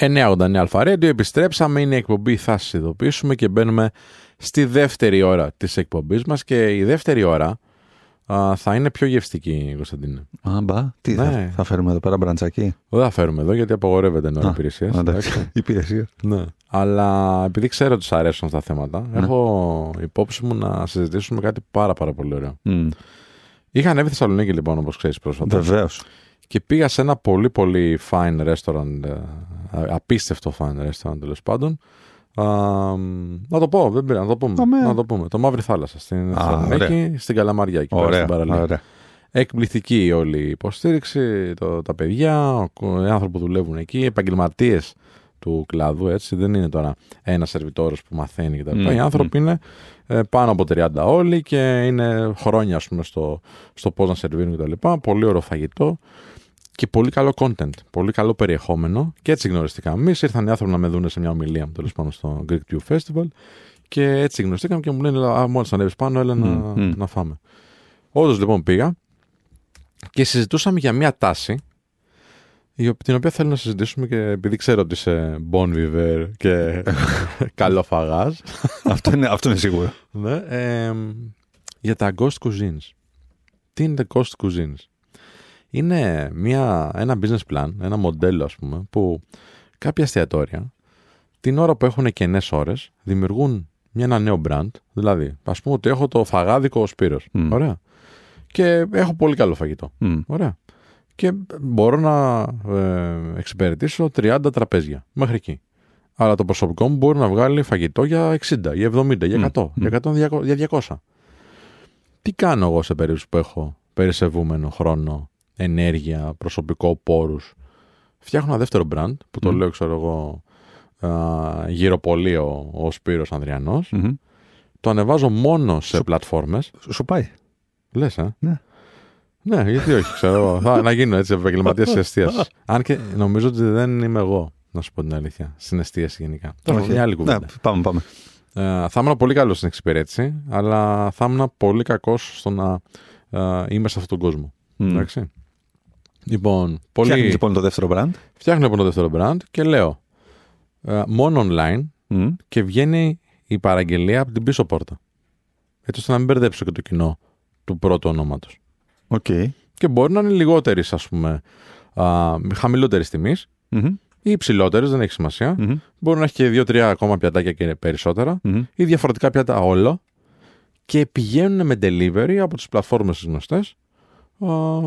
989 Αλφαρέντιο, επιστρέψαμε, είναι η εκπομπή, θα σας ειδοποιήσουμε και μπαίνουμε στη δεύτερη ώρα της εκπομπής μας και η δεύτερη ώρα α, θα είναι πιο γευστική, Κωνσταντίνε. Α, μπα, τι Ναι. θα, θα φέρουμε εδώ πέρα μπραντσάκι. Δεν θα φέρουμε εδώ γιατί απογορεύεται ενώ Α, υπηρεσίας. Εντάξει, υπηρεσία. Ναι. Αλλά επειδή ξέρω ότι σου αρέσουν αυτά τα θέματα, Ναι. έχω υπόψη μου να συζητήσουμε κάτι πάρα πάρα πολύ ωραίο. Μμ, Είχα ανέβει Θεσσαλονίκη λοιπόν, όπως ξέρεις πρόσφατα. Βεβαίως. Και πήγα σε ένα πολύ πολύ fine restaurant, ε, απίστευτο fine restaurant τέλος πάντων. Α, να το πω, δεν πειράζει, να το πούμε. Αμέ. Να το πούμε. Το Μαύρη Θάλασσα στην Θεσσαλονίκη, στην Καλαμαριά, εκεί πέρα Ωραία, στην παραλία. ωραία. Εκπληκτική η όλη η υποστήριξη, το, τα παιδιά, ο, οι άνθρωποι που δουλεύουν εκεί, επαγγελματίες του κλάδου, έτσι. Δεν είναι τώρα ένας σερβιτόρος που μαθαίνει κτλ. Μμ, Οι άνθρωποι είναι ε, πάνω από 30 όλοι και είναι χρόνια, ας πούμε, στο, στο πώς να σερβίρουν κτλ. Πολύ ωραίο φαγητό και πολύ καλό content, πολύ καλό περιεχόμενο και έτσι γνωριστήκαμε. Εμείς ήρθαν οι άνθρωποι να με δουν σε μια ομιλία μου τέλος πάντων στο Greek Tube Festival και έτσι γνωριστήκαμε και μου λένε: Α, μόλις ανέβεις πάνω, έλα να, Μμ, μμ. να φάμε. Όντως λοιπόν πήγα και συζητούσαμε για μια τάση η οποία- την οποία θέλω να συζητήσουμε και επειδή ξέρω ότι είσαι bon viveur και καλό φαγάζ αυτό, είναι, αυτό είναι σίγουρο. ναι, εμ, για τα ghost cuisines. Τι είναι τα ghost cuisines? Είναι μια, ένα business plan, ένα μοντέλο ας πούμε, που κάποια εστιατόρια την ώρα που έχουν κενές ώρες δημιουργούν μια, ένα νέο brand. Δηλαδή, ας πούμε ότι έχω το φαγάδικο ο Σπύρος. Μμ. Ωραία. Και έχω πολύ καλό φαγητό. Μμ, Ωραία. Και μπορώ να ε, εξυπηρετήσω 30 τραπέζια μέχρι εκεί. Αλλά το προσωπικό μου μπορεί να βγάλει φαγητό για 60, για 70, για 100, Μμ. για, 100 για 200. Τι κάνω εγώ σε περίπτωση που έχω περισσευούμενο χρόνο, ενέργεια, προσωπικό, πόρους. Φτιάχνω ένα δεύτερο brand που το Μμ. λέω, ξέρω εγώ, α, γυροπολείο ο Σπύρος Ανδριανός. μμμ. Το ανεβάζω μόνο σε πλατφόρμες. Σου- Σου πάει. Λες, ε; Ναι. Ναι, γιατί όχι, ξέρω εγώ. Θα, να γίνω έτσι επαγγελματίας της εστίαση. Αν και νομίζω ότι δεν είμαι εγώ, να σου πω την αλήθεια. Στην εστίαση γενικά. Τώρα, Όχι. μια άλλη Ναι, κουβέντα. πάμε, πάμε. Ε, θα ήμουν πολύ καλός στην εξυπηρέτηση, αλλά θα ήμουν πολύ κακός στο να ε, είμαι σε αυτόν τον κόσμο. Μμ. Εντάξει. Λοιπόν, πολύ... Φτιάχνεις λοιπόν το δεύτερο brand; φτιάχνω λοιπόν το δεύτερο brand και λέω ε, μόνο online Μμ. και βγαίνει η παραγγελία από την πίσω πόρτα. Έτσι ώστε να μην μπερδέψω και το κοινό του πρώτου ονόματος. ΟΚ. και μπορεί να είναι λιγότερης, ας πούμε, χαμηλότερης τιμής Μμμ, ή υψηλότερης, δεν έχει σημασία. μμμ, Μπορεί να έχει και δύο-τρία ακόμα πιατάκια και περισσότερα μμμ. ή διαφορετικά πιάτα όλα και πηγαίνουν με delivery από τις πλατφόρμες τις γνωστές α,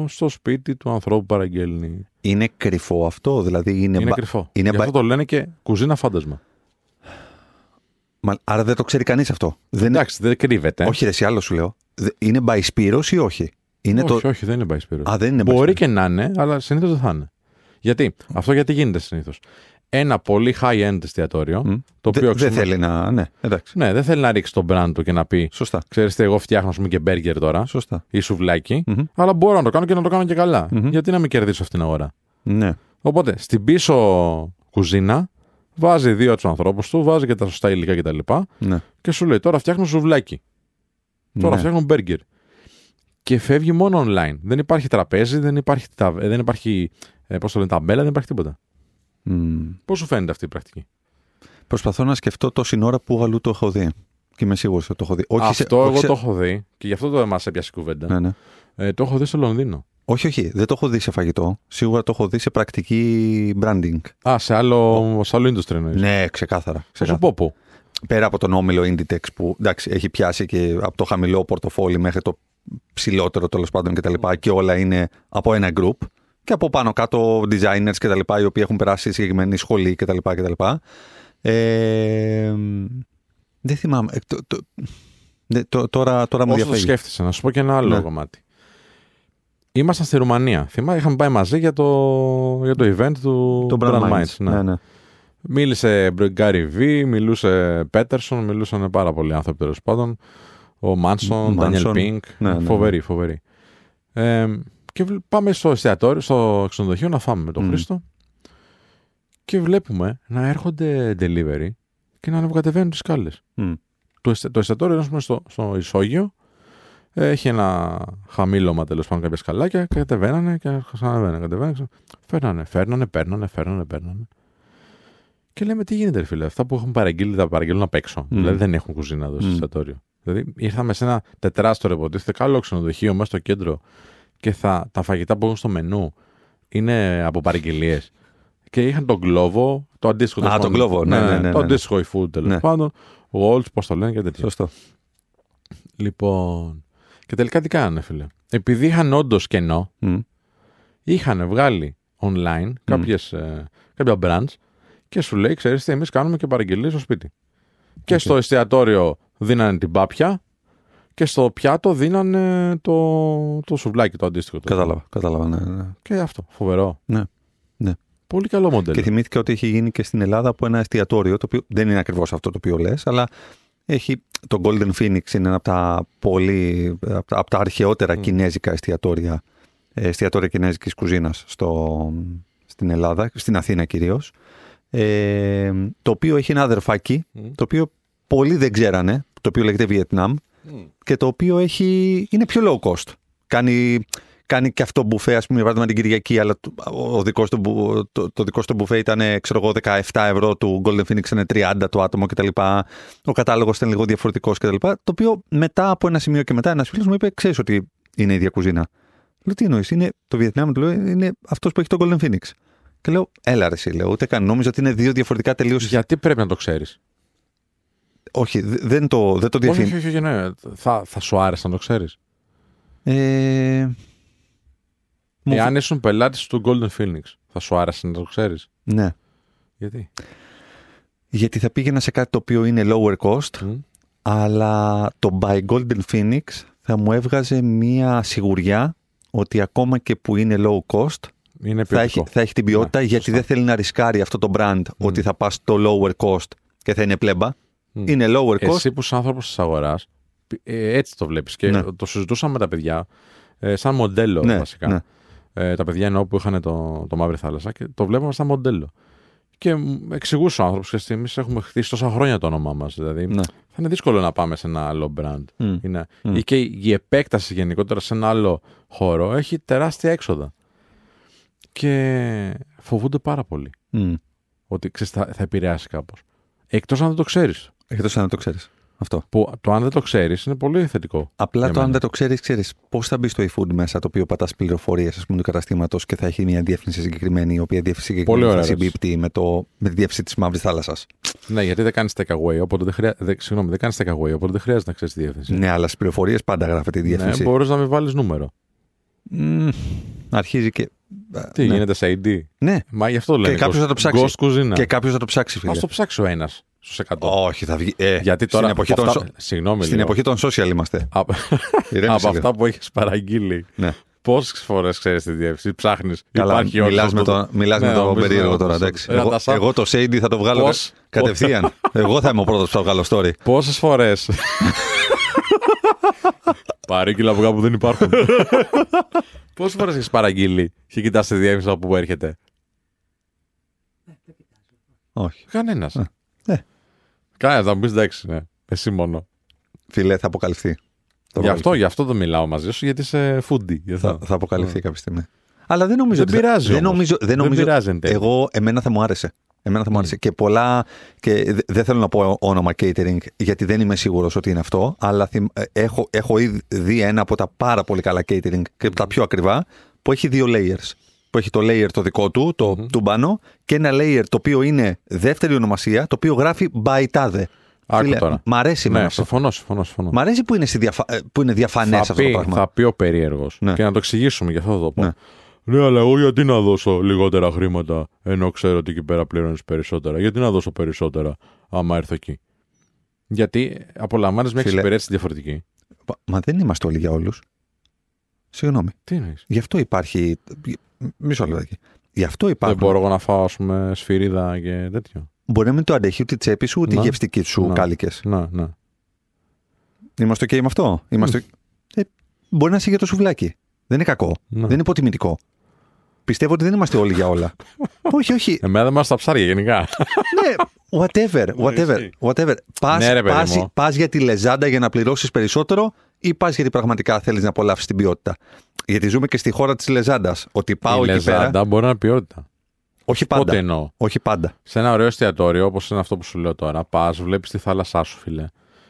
στο σπίτι του ανθρώπου που παραγγέλνει. Είναι κρυφό αυτό, δηλαδή είναι. Είναι μπα- κρυφό. είναι Γι' αυτό μπα- το λένε και κουζίνα φάντασμα. Μα- Άρα δεν το ξέρει κανείς αυτό. Δεν... Εντάξει, δεν κρύβεται. Όχι, ρε, εσύ άλλο σου λέω. Δε- Είναι by Spiros ή όχι; Είναι όχι, το... όχι, δεν είναι by Spiros. Α, δεν είναι by Μπορεί Spiros. και να είναι, αλλά συνήθως δεν θα είναι. Γιατί, αυτό γιατί γίνεται συνήθως. Ένα πολύ high-end εστιατόριο, Μμ. το Δε- οποίο Δεν αξιωμα- θέλει να. Ναι, εντάξει. Ναι, δεν θέλει να ρίξει τον brand του και να πει Σωστά. Ξέρεις τι, εγώ φτιάχνω ας πούμε, και μπέργκερ τώρα Σωστά. ή σουβλάκι, Μμμ. αλλά μπορώ να το κάνω και να το κάνω και καλά. Μμμ. Γιατί να μην κερδίσω αυτήν την αγορά; Ναι. Οπότε στην πίσω κουζίνα βάζει δύο τους ανθρώπους του, βάζει και τα σωστά υλικά κτλ. Και, ναι. και σου λέει τώρα φτιάχνω σουβλάκι. Τώρα ναι. φτιάχνω μπέργκερ. Και φεύγει μόνο online. Δεν υπάρχει τραπέζι, δεν υπάρχει, τα, δεν υπάρχει ε, πώς το λένε, ταμπέλα, δεν υπάρχει τίποτα. Μμ. Πώς σου φαίνεται αυτή η πρακτική; Προσπαθώ να σκεφτώ τόση ώρα που αλλού το έχω δει. Και είμαι σίγουρος ότι το έχω δει. Όχι Αυτό σε- εγώ όχι σε- το έχω δει και γι' αυτό το μα έπιασε η κουβέντα. Ναι, ναι. Ε, το έχω δει στο Λονδίνο. Όχι, όχι. Δεν το έχω δει σε φαγητό. Σίγουρα το έχω δει σε πρακτική branding. Α, σε άλλο, σε άλλο industry εννοείς. Ναι, ξεκάθαρα. Θα σου ξεκάθαρα. πω πού. Πέρα από τον όμιλο Inditex που εντάξει, έχει πιάσει και από το χαμηλό πορτοφόλι μέχρι το ψηλότερο τέλος πάντων κτλ. Και, και όλα είναι από ένα group. Και από πάνω κάτω designers και τα λοιπά, οι οποίοι έχουν περάσει συγκεκριμένη σχολή κτλ. κτλ. Ε, δεν θυμάμαι. Ε, το- το- ναι, το- τώρα, τώρα μου Όσο το διαφεύγει. σκέφτεσαι, να σου πω και ένα άλλο Ναι. κομμάτι. Ήμασταν στη Ρουμανία. Θυμάμαι, είχαμε πάει μαζί για το, για το event του Το Brand Minds. ναι. Ναι, ναι. Μίλησε Γκάρι Βι, μιλούσε Πέτερσον, μιλούσαν πάρα πολλοί άνθρωποι τέλος πάντων. Ο Μάνσον, Manson. Ντάνιελ Πίνκ. Ναι, ναι, ναι. Φοβερή, φοβερή. Ε, και βλ- πάμε στο εστιατόριο, στο ξενοδοχείο να φάμε με τον Μμ. Χρήστο. Και βλέπουμε να έρχονται delivery και να ανεβοκατεβαίνουν τις σκάλες. Μμ. Το, εστα- το εστιατόριο είναι ας πούμε, στο, στο ισόγειο. Έχει ένα χαμήλωμα τέλος πάντων κάποια σκαλάκια. Κατεβαίνανε και ξανανεβαίνανε. Κατεβαίνανε. ξα- Φέρνανε, φέρνανε, παίρνανε, φέρνανε, παίρνανε. Και λέμε τι γίνεται, ρε φίλε. Αυτά που έχουν παραγγείλει θα παραγγείλουν απ' έξω. Δηλαδή δεν έχουν κουζίνα εδώ στο Μμ. εστιατόριο. Δηλαδή ήρθαμε σε ένα τετράστορο υποτίθεται καλό ξενοδοχείο μέσα στο κέντρο και θα, τα φαγητά που έχουν στο μενού είναι από παραγγελίες. Και είχαν τον Glovo, το αντίστοιχο. Α, τέλος τον πάντων. Glovo, ναι, ναι, ναι, Το ναι. αντίστοιχο e-food τέλος Ναι. πάντων. Waltz, πώς το λένε και τέτοια. Σωστό. Λοιπόν. Και τελικά τι κάνανε, φίλε. Επειδή είχαν όντως κενό, Μμ. είχαν βγάλει online κάποιες, ε, κάποια brands και σου λέει, ξέρεις τι, εμείς κάνουμε και παραγγελίες στο σπίτι. Και στο εστιατόριο δίνανε την πάπια και στο πιάτο δίνανε το, το σουβλάκι το αντίστοιχο. το- Κατάλαβα, κατάλαβα, ναι, ναι. Και αυτό, φοβερό. Ναι, ναι. Πολύ καλό μοντέλο. Και θυμήθηκα ότι έχει γίνει και στην Ελλάδα από ένα εστιατόριο, το οποίο δεν είναι ακριβώς αυτό το οποίο λες, αλλά έχει. Το Golden Phoenix είναι ένα από τα πολύ. από τα, από τα αρχαιότερα Mm. κινέζικα εστιατόρια, ε, εστιατόρια κινέζικης κουζίνας στο, στην Ελλάδα, στην Αθήνα κυρίως. Ε, το οποίο έχει ένα αδερφάκι, Μμ. το οποίο πολλοί δεν ξέρανε, το οποίο λέγεται Βιετνάμ Μμ. και το οποίο έχει, είναι πιο low cost. Κάνει, κάνει και αυτό μπουφέ, ας πούμε, για παράδειγμα την Κυριακή, αλλά το, ο δικός του, μπου- το, το δικός του μπουφέ ήταν, ε, ξέρω εγώ, 17 ευρώ, του Golden Phoenix είναι 30 το άτομο κτλ. Ο κατάλογος ήταν λίγο διαφορετικός κτλ. Το οποίο μετά από ένα σημείο και μετά ένας φίλος μου είπε: Ξέρεις ότι είναι η ίδια κουζίνα. Λέω: Τι εννοείς, είναι το Βιετνάμ, του λέω, είναι αυτός που έχει το Golden Phoenix. Και λέω: Έλα, ρε, εσύ, λέω, ούτε καν. Νόμιζα ότι είναι δύο διαφορετικά τελείως. Γιατί πρέπει να το ξέρεις. Όχι, δε- δεν το, δεν το Όχι, διευθύνει. όχι, όχι, ναι. Θα, θα σου άρεσε να το ξέρεις. Ε, μου Εάν ήσουν πελάτης του Golden Phoenix, θα σου άρεσε να το ξέρεις; Ναι. Γιατί; Γιατί θα πήγαινα σε κάτι το οποίο είναι lower cost, Μμ. αλλά το By Golden Phoenix θα μου έβγαζε μία σιγουριά ότι ακόμα και που είναι low cost Είναι θα έχει, ποιοτικό. θα έχει την ποιότητα Ναι, γιατί σωστά. δεν θέλει να ρισκάρει αυτό το brand ότι θα πας στο lower cost και θα είναι πλέμπα. Μμ. Είναι lower cost. Εσύ που είσαι άνθρωπος της αγοράς, έτσι το βλέπεις. Και Ναι. το συζητούσαμε με τα παιδιά, ε, σαν μοντέλο Ναι, βασικά. ναι. Ε, τα παιδιά εννοώ που είχαν το, το Μαύρη Θάλασσα και το βλέπαμε σαν μοντέλο. Και μου εξηγούσε ο άνθρωπος και εμείς έχουμε χτίσει τόσα χρόνια το όνομά μας. Δηλαδή, Ναι. θα είναι δύσκολο να πάμε σε ένα άλλο brand. Μμ. Είναι, Μμ. Ή και η επέκταση γενικότερα σε ένα άλλο χώρο έχει τεράστια έξοδα. Και φοβούνται πάρα πολύ Μμ. ότι ξέρεις, θα, θα επηρεάσει κάπως. Εκτός αν δεν το ξέρεις. Εκτός αν δεν το ξέρεις. Αυτό. Που το αν δεν το ξέρεις είναι πολύ θετικό. Απλά για το αν μένα. δεν το ξέρεις, ξέρεις πώς θα μπει στο eFood μέσα, το οποίο πατάς πληροφορίες του καταστήματος και θα έχει μια διεύθυνση συγκεκριμένη, η οποία διεύθυνση Πολύ συγκεκριμένη θα ωραία ερώτηση. συμπίπτει με, το, με τη διεύθυνση της Μαύρης Θάλασσας. Ναι, γιατί δεν κάνεις take away, οπότε δεν, χρειά... δεν, συγγνώμη, δεν κάνεις take away, οπότε δεν χρειάζεται να ξέρεις τη διεύθυνση. Ναι, αλλά στις πληροφορίες πάντα γράφεται η Ναι, διεύθυνση. μπορείς να μην βάλεις νούμερο. Μμμ, αρχίζει και. Τι ναι. γίνεται σε ID. Ναι, Μα γι' αυτό λένε. κάποιος ghost- θα το ψάξει. Ghost κουζίνα. και κάποιος θα το ψάξει, φίλε. Α το ψάξει ο ένας στους 100. Όχι, θα βγει. Ε, Γιατί τώρα. Στην εποχή, από των, αυτά... σο- Συγγνώμη, στην λίγο. εποχή των social είμαστε. Από, Ηρέμησε από λίγο. αυτά που έχεις παραγγείλει, Ναι. πόσες φορές ξέρεις τη διεύθυνση, ψάχνεις. Καλά, υπάρχει μιλάς με τον, μιλάς Ναι, με τον νομίζω περίεργο ναι, τώρα, όντως, εντάξει. όντως. Εγώ, Ρατσά. εγώ το Shady θα το βγάλω Πώς- κατευθείαν. εγώ θα είμαι ο πρώτος που θα βγάλω story. Πόσες φορές; Παρήγγειλα από κάπου που δεν υπάρχουν. Πόσες φορές έχεις παραγγείλει και κοιτάς τη διεύθυνση από πού έρχεται; Όχι. Κανένας. Ε. Κανένας, θα μου πεις εντάξει, ναι. Εσύ μόνο. Φιλέ, θα αποκαλυφθεί. Το Γι' βγάλω. αυτό, γι' αυτό δεν μιλάω μαζί σου, γιατί είσαι foodie. Γι' αυτό. θα, θα αποκαλυφθεί κάποια στιγμή. Αλλά δεν νομίζω Δεν ότι θα- πειράζει Δεν όμως. νομίζω, δεν Δεν νομίζω πειράζει εν τέλει. Εγώ, εμένα θα μου άρεσε. Εμένα θα μου άρεσε. Και πολλά. Και δε- δεν θέλω να πω όνομα catering, γιατί δεν είμαι σίγουρος ότι είναι αυτό. Αλλά θυμ- ε, έχω, έχω ήδη δει ένα από τα πάρα πολύ καλά catering και από τα πιο ακριβά, που έχει δύο layers. Που έχει το layer το δικό του, το του πάνω, και ένα layer το οποίο είναι δεύτερη ονομασία, το οποίο γράφει by tade. Άκου Φίλε, τώρα. Μ' αρέσει εμένα Ναι, αυτό. συμφωνώ, συμφωνώ. συμφωνώ. Μ' αρέσει που είναι, στη διαφα... ε, που είναι διαφανές θα, αυτό το πει, πράγμα. θα πει ο περίεργος. Ναι. Και να το εξηγήσουμε, γι' αυτό θα το πω. Ναι. Ναι. αλλά εγώ γιατί να δώσω λιγότερα χρήματα ενώ ξέρω ότι εκεί πέρα πληρώνεις περισσότερα; Γιατί να δώσω περισσότερα άμα έρθω εκεί; Γιατί απολαμβάνεις μια Φίλε. εξυπηρέτηση διαφορετική. Μα δεν είμαστε όλοι για όλους. Συγγνώμη. Τι εννοείς; Γι' αυτό υπάρχει. Μισό λεπτάκι. Γι' αυτό Δεν υπάρχουν. μπορώ εγώ να φάω, ας πούμε, σφυρίδα και τέτοιο. Μπορεί να μην το αντέχει ούτε η τσέπη σου, ούτε οι Ναι. γευστικοί σου Ναι. κάλικες. Να, ναι. Είμαστε OK με αυτό; Είμαστε... Ε, μπορεί να είσαι για το σουβλάκι. Δεν είναι κακό. Ναι. Δεν είναι υποτιμητικό. Πιστεύω ότι δεν είμαστε όλοι για όλα. όχι, όχι. Εμένα δεν μας τα ψάρια γενικά. ναι, whatever, whatever, ισχύει. whatever. Πας, Ναι, ρε, παιδί πας, μου. πας για τη λεζάντα για να πληρώσεις περισσότερο ή πας γιατί πραγματικά θέλεις να απολαύσεις την ποιότητα. Γιατί ζούμε και στη χώρα της λεζάντας. Ότι πάω Η εκεί πέρα. λεζάντα μπορεί να είναι ποιότητα. Όχι Πότε πάντα. εννοώ; Όχι πάντα. Σε ένα ωραίο εστιατόριο, όπως είναι αυτό που σου λέω τώρα, πας, βλέπεις τη θάλασσά σου, φίλε.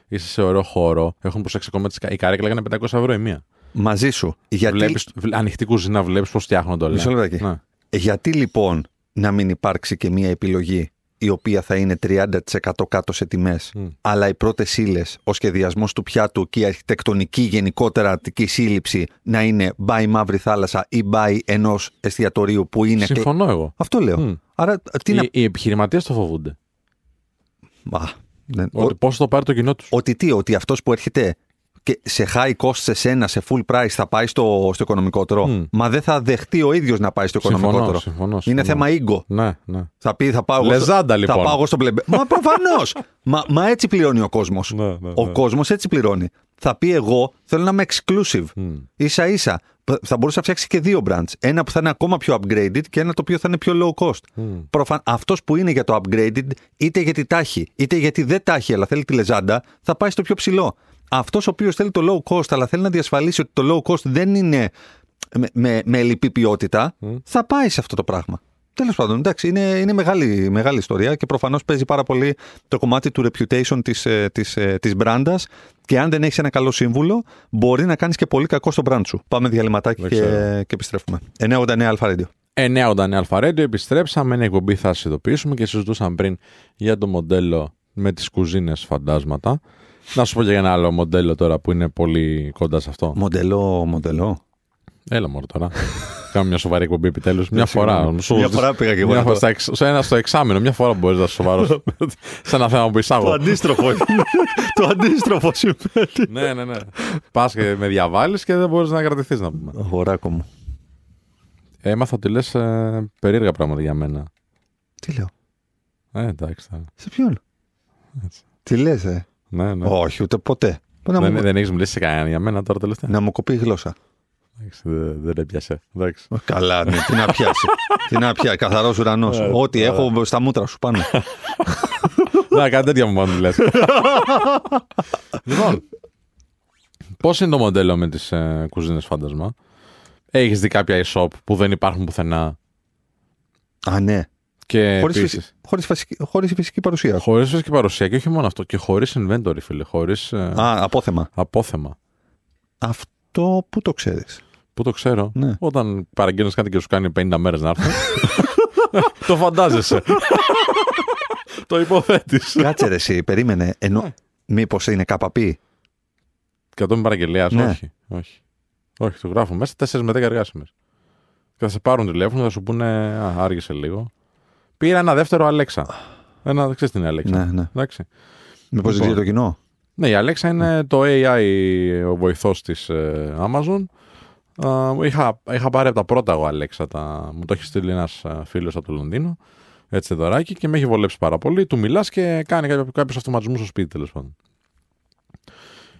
Είσαι σε ωραίο χώρο. Έχουν προσέξει ακόμα τις... κα- Η καρέκλα έκανε 500 ευρώ η μία. Μαζί σου. Γιατί, Βλέπεις, βλέ- ανοιχτή κουζίνα, βλέπεις πώς φτιάχνονται όλα. Μισό λεπτάκι. Ναι. γιατί λοιπόν να μην υπάρξει και μία επιλογή η οποία θα είναι 30% κάτω σε τιμές, Μμ. αλλά οι πρώτες ύλες, ο σχεδιασμός του πιάτου και η αρχιτεκτονική γενικότερα αττική σύλληψη να είναι by μαύρη θάλασσα ή by ενός εστιατορίου που είναι. και- Συμφωνώ εγώ. Αυτό λέω. Μμ. Άρα τι να. Οι, οι επιχειρηματίες το φοβούνται. Α, δεν- Ότι πώς θα το πάρει το κοινό τους. Ότι τι, ότι αυτός που έρχεται και σε high cost σε σένα, σε full price, θα πάει στο, στο οικονομικότερο; Μμ. Μα δεν θα δεχτεί ο ίδιος να πάει στο Συμφωνώ, οικονομικότερο. συμφωνώ, συμφωνώ. Είναι θέμα ego. Ναι, ναι. Θα πει, θα πάω. εγώ στο- Λεζάντα, λοιπόν. Θα πάω εγώ στο πλεμπέ. Μα προφανώς. μα, μα έτσι πληρώνει ο κόσμος. Ναι, ναι, Ο ναι. κόσμος έτσι πληρώνει. Θα πει εγώ θέλω να είμαι exclusive. Μμ. σα ίσα. Θα μπορούσε να φτιάξει και δύο brands. Ένα που θα είναι ακόμα πιο upgraded και ένα το οποίο θα είναι πιο low cost. Μμ. Προφαν... Αυτός που είναι για το upgraded, είτε γιατί τάχει, είτε γιατί δεν τάχει, αλλά θέλει τη λεζάντα, θα πάει στο πιο ψηλό. Αυτός ο οποίος θέλει το low cost, αλλά θέλει να διασφαλίσει ότι το low cost δεν είναι με, με, με ελλειπή ποιότητα, θα πάει σε αυτό το πράγμα. Τέλος πάντων, εντάξει, είναι, είναι μεγάλη, μεγάλη ιστορία και προφανώς παίζει πάρα πολύ το κομμάτι του reputation της της, ε, της μπράντας. Και αν δεν έχεις ένα καλό σύμβουλο, μπορεί να κάνεις και πολύ κακό στο brand σου. Πάμε διαλυματάκι Δεν και, ξέρω. και επιστρέφουμε. 989 Αλφα Radio. 989 Αλφα Radio, επιστρέψαμε. Είναι εκπομπή, θα σας ειδοποιήσουμε και συζητούσαμε πριν για το μοντέλο με τις κουζίνες φαντάσματα. Να σου πω και για ένα άλλο μοντέλο τώρα που είναι πολύ κοντά σε αυτό. Μοντελό, μοντελό. Έλα μόνο τώρα. Κάνουμε μια σοβαρή εκπομπή επιτέλους. Μια φορά. συγγνώμη. Σου- Μια φορά πήγα και εγώ μια να φορά το- στα εξ- σε ένα στο εξάμεινο, μια φορά μπορείς να είσαι σοβαρό. σε ένα θέμα που εισάγω. αντίστροφο. το αντίστροφο συμβαίνει. ναι, ναι, ναι. Πας και με διαβάλεις και δεν μπορείς να κρατηθείς να πούμε. Αγοράκο μου. Έμαθα ότι λες περίεργα πράγματα για μένα. Τι λέω; Ε, εντάξει. θα- Σε ποιον; Τι λες, ε; Ναι, ναι. Όχι, ούτε ποτέ. Να, δεν μου, δεν έχεις μιλήσει σε κανέναν για μένα τώρα τελευταία. να μου κοπεί η γλώσσα. Εντάξει, δεν, δεν έπιασε. Εντάξει. Καλά, ναι, τι να πιάσει. τι να πιάσει. Καθαρός ουρανός. Ό,τι έχω στα μούτρα σου πάνω. Να κάτι τέτοια μου πάνε λες. λοιπόν, πώς είναι το μοντέλο με τις ε, κουζίνες φάντασμα; Έχεις δει κάποια e-shop που δεν υπάρχουν πουθενά; Α, ναι. Και Χωρίς, επίσης, φυσική, χωρίς, φυσική, χωρίς φυσική παρουσία. χωρίς φυσική παρουσία και όχι μόνο αυτό, και χωρίς inventory, φίλε, χωρίς Α, απόθεμα. απόθεμα. Αυτό που το ξέρεις; Πού το ξέρω; Ναι. Όταν παραγγέλνεις κάτι και σου κάνει 50 μέρες να έρθει. το φαντάζεσαι. το υποθέτεις. Κάτσε ρε εσύ, περίμενε. Ενώ, μήπως είναι καπαπή. Κατόπιν παραγγελία, Ναι. όχι. όχι. Όχι, το γράφω μέσα 4 με 10 εργάσιμες. Και θα σε πάρουν τηλέφωνο, θα σου πούνε Α, άργησε λίγο. Πήρα ένα δεύτερο Αλέξα. Ένα, δεν ξέρεις τι είναι η Αλέξα. Ναι, ναι. Εντάξει. Μήπως Λοιπόν. ζει το κοινό; Ναι, η Αλέξα είναι το AI, ο βοηθός της Amazon. Α, είχα, είχα πάρει από τα πρώτα εγώ Αλέξα. Τα, μου το έχει στείλει ένας φίλος από το Λονδίνο. Έτσι δωράκι και με έχει βολέψει πάρα πολύ. Του μιλάς και κάνει κάποιου αυτοματισμούς στο σπίτι τέλος πάντων.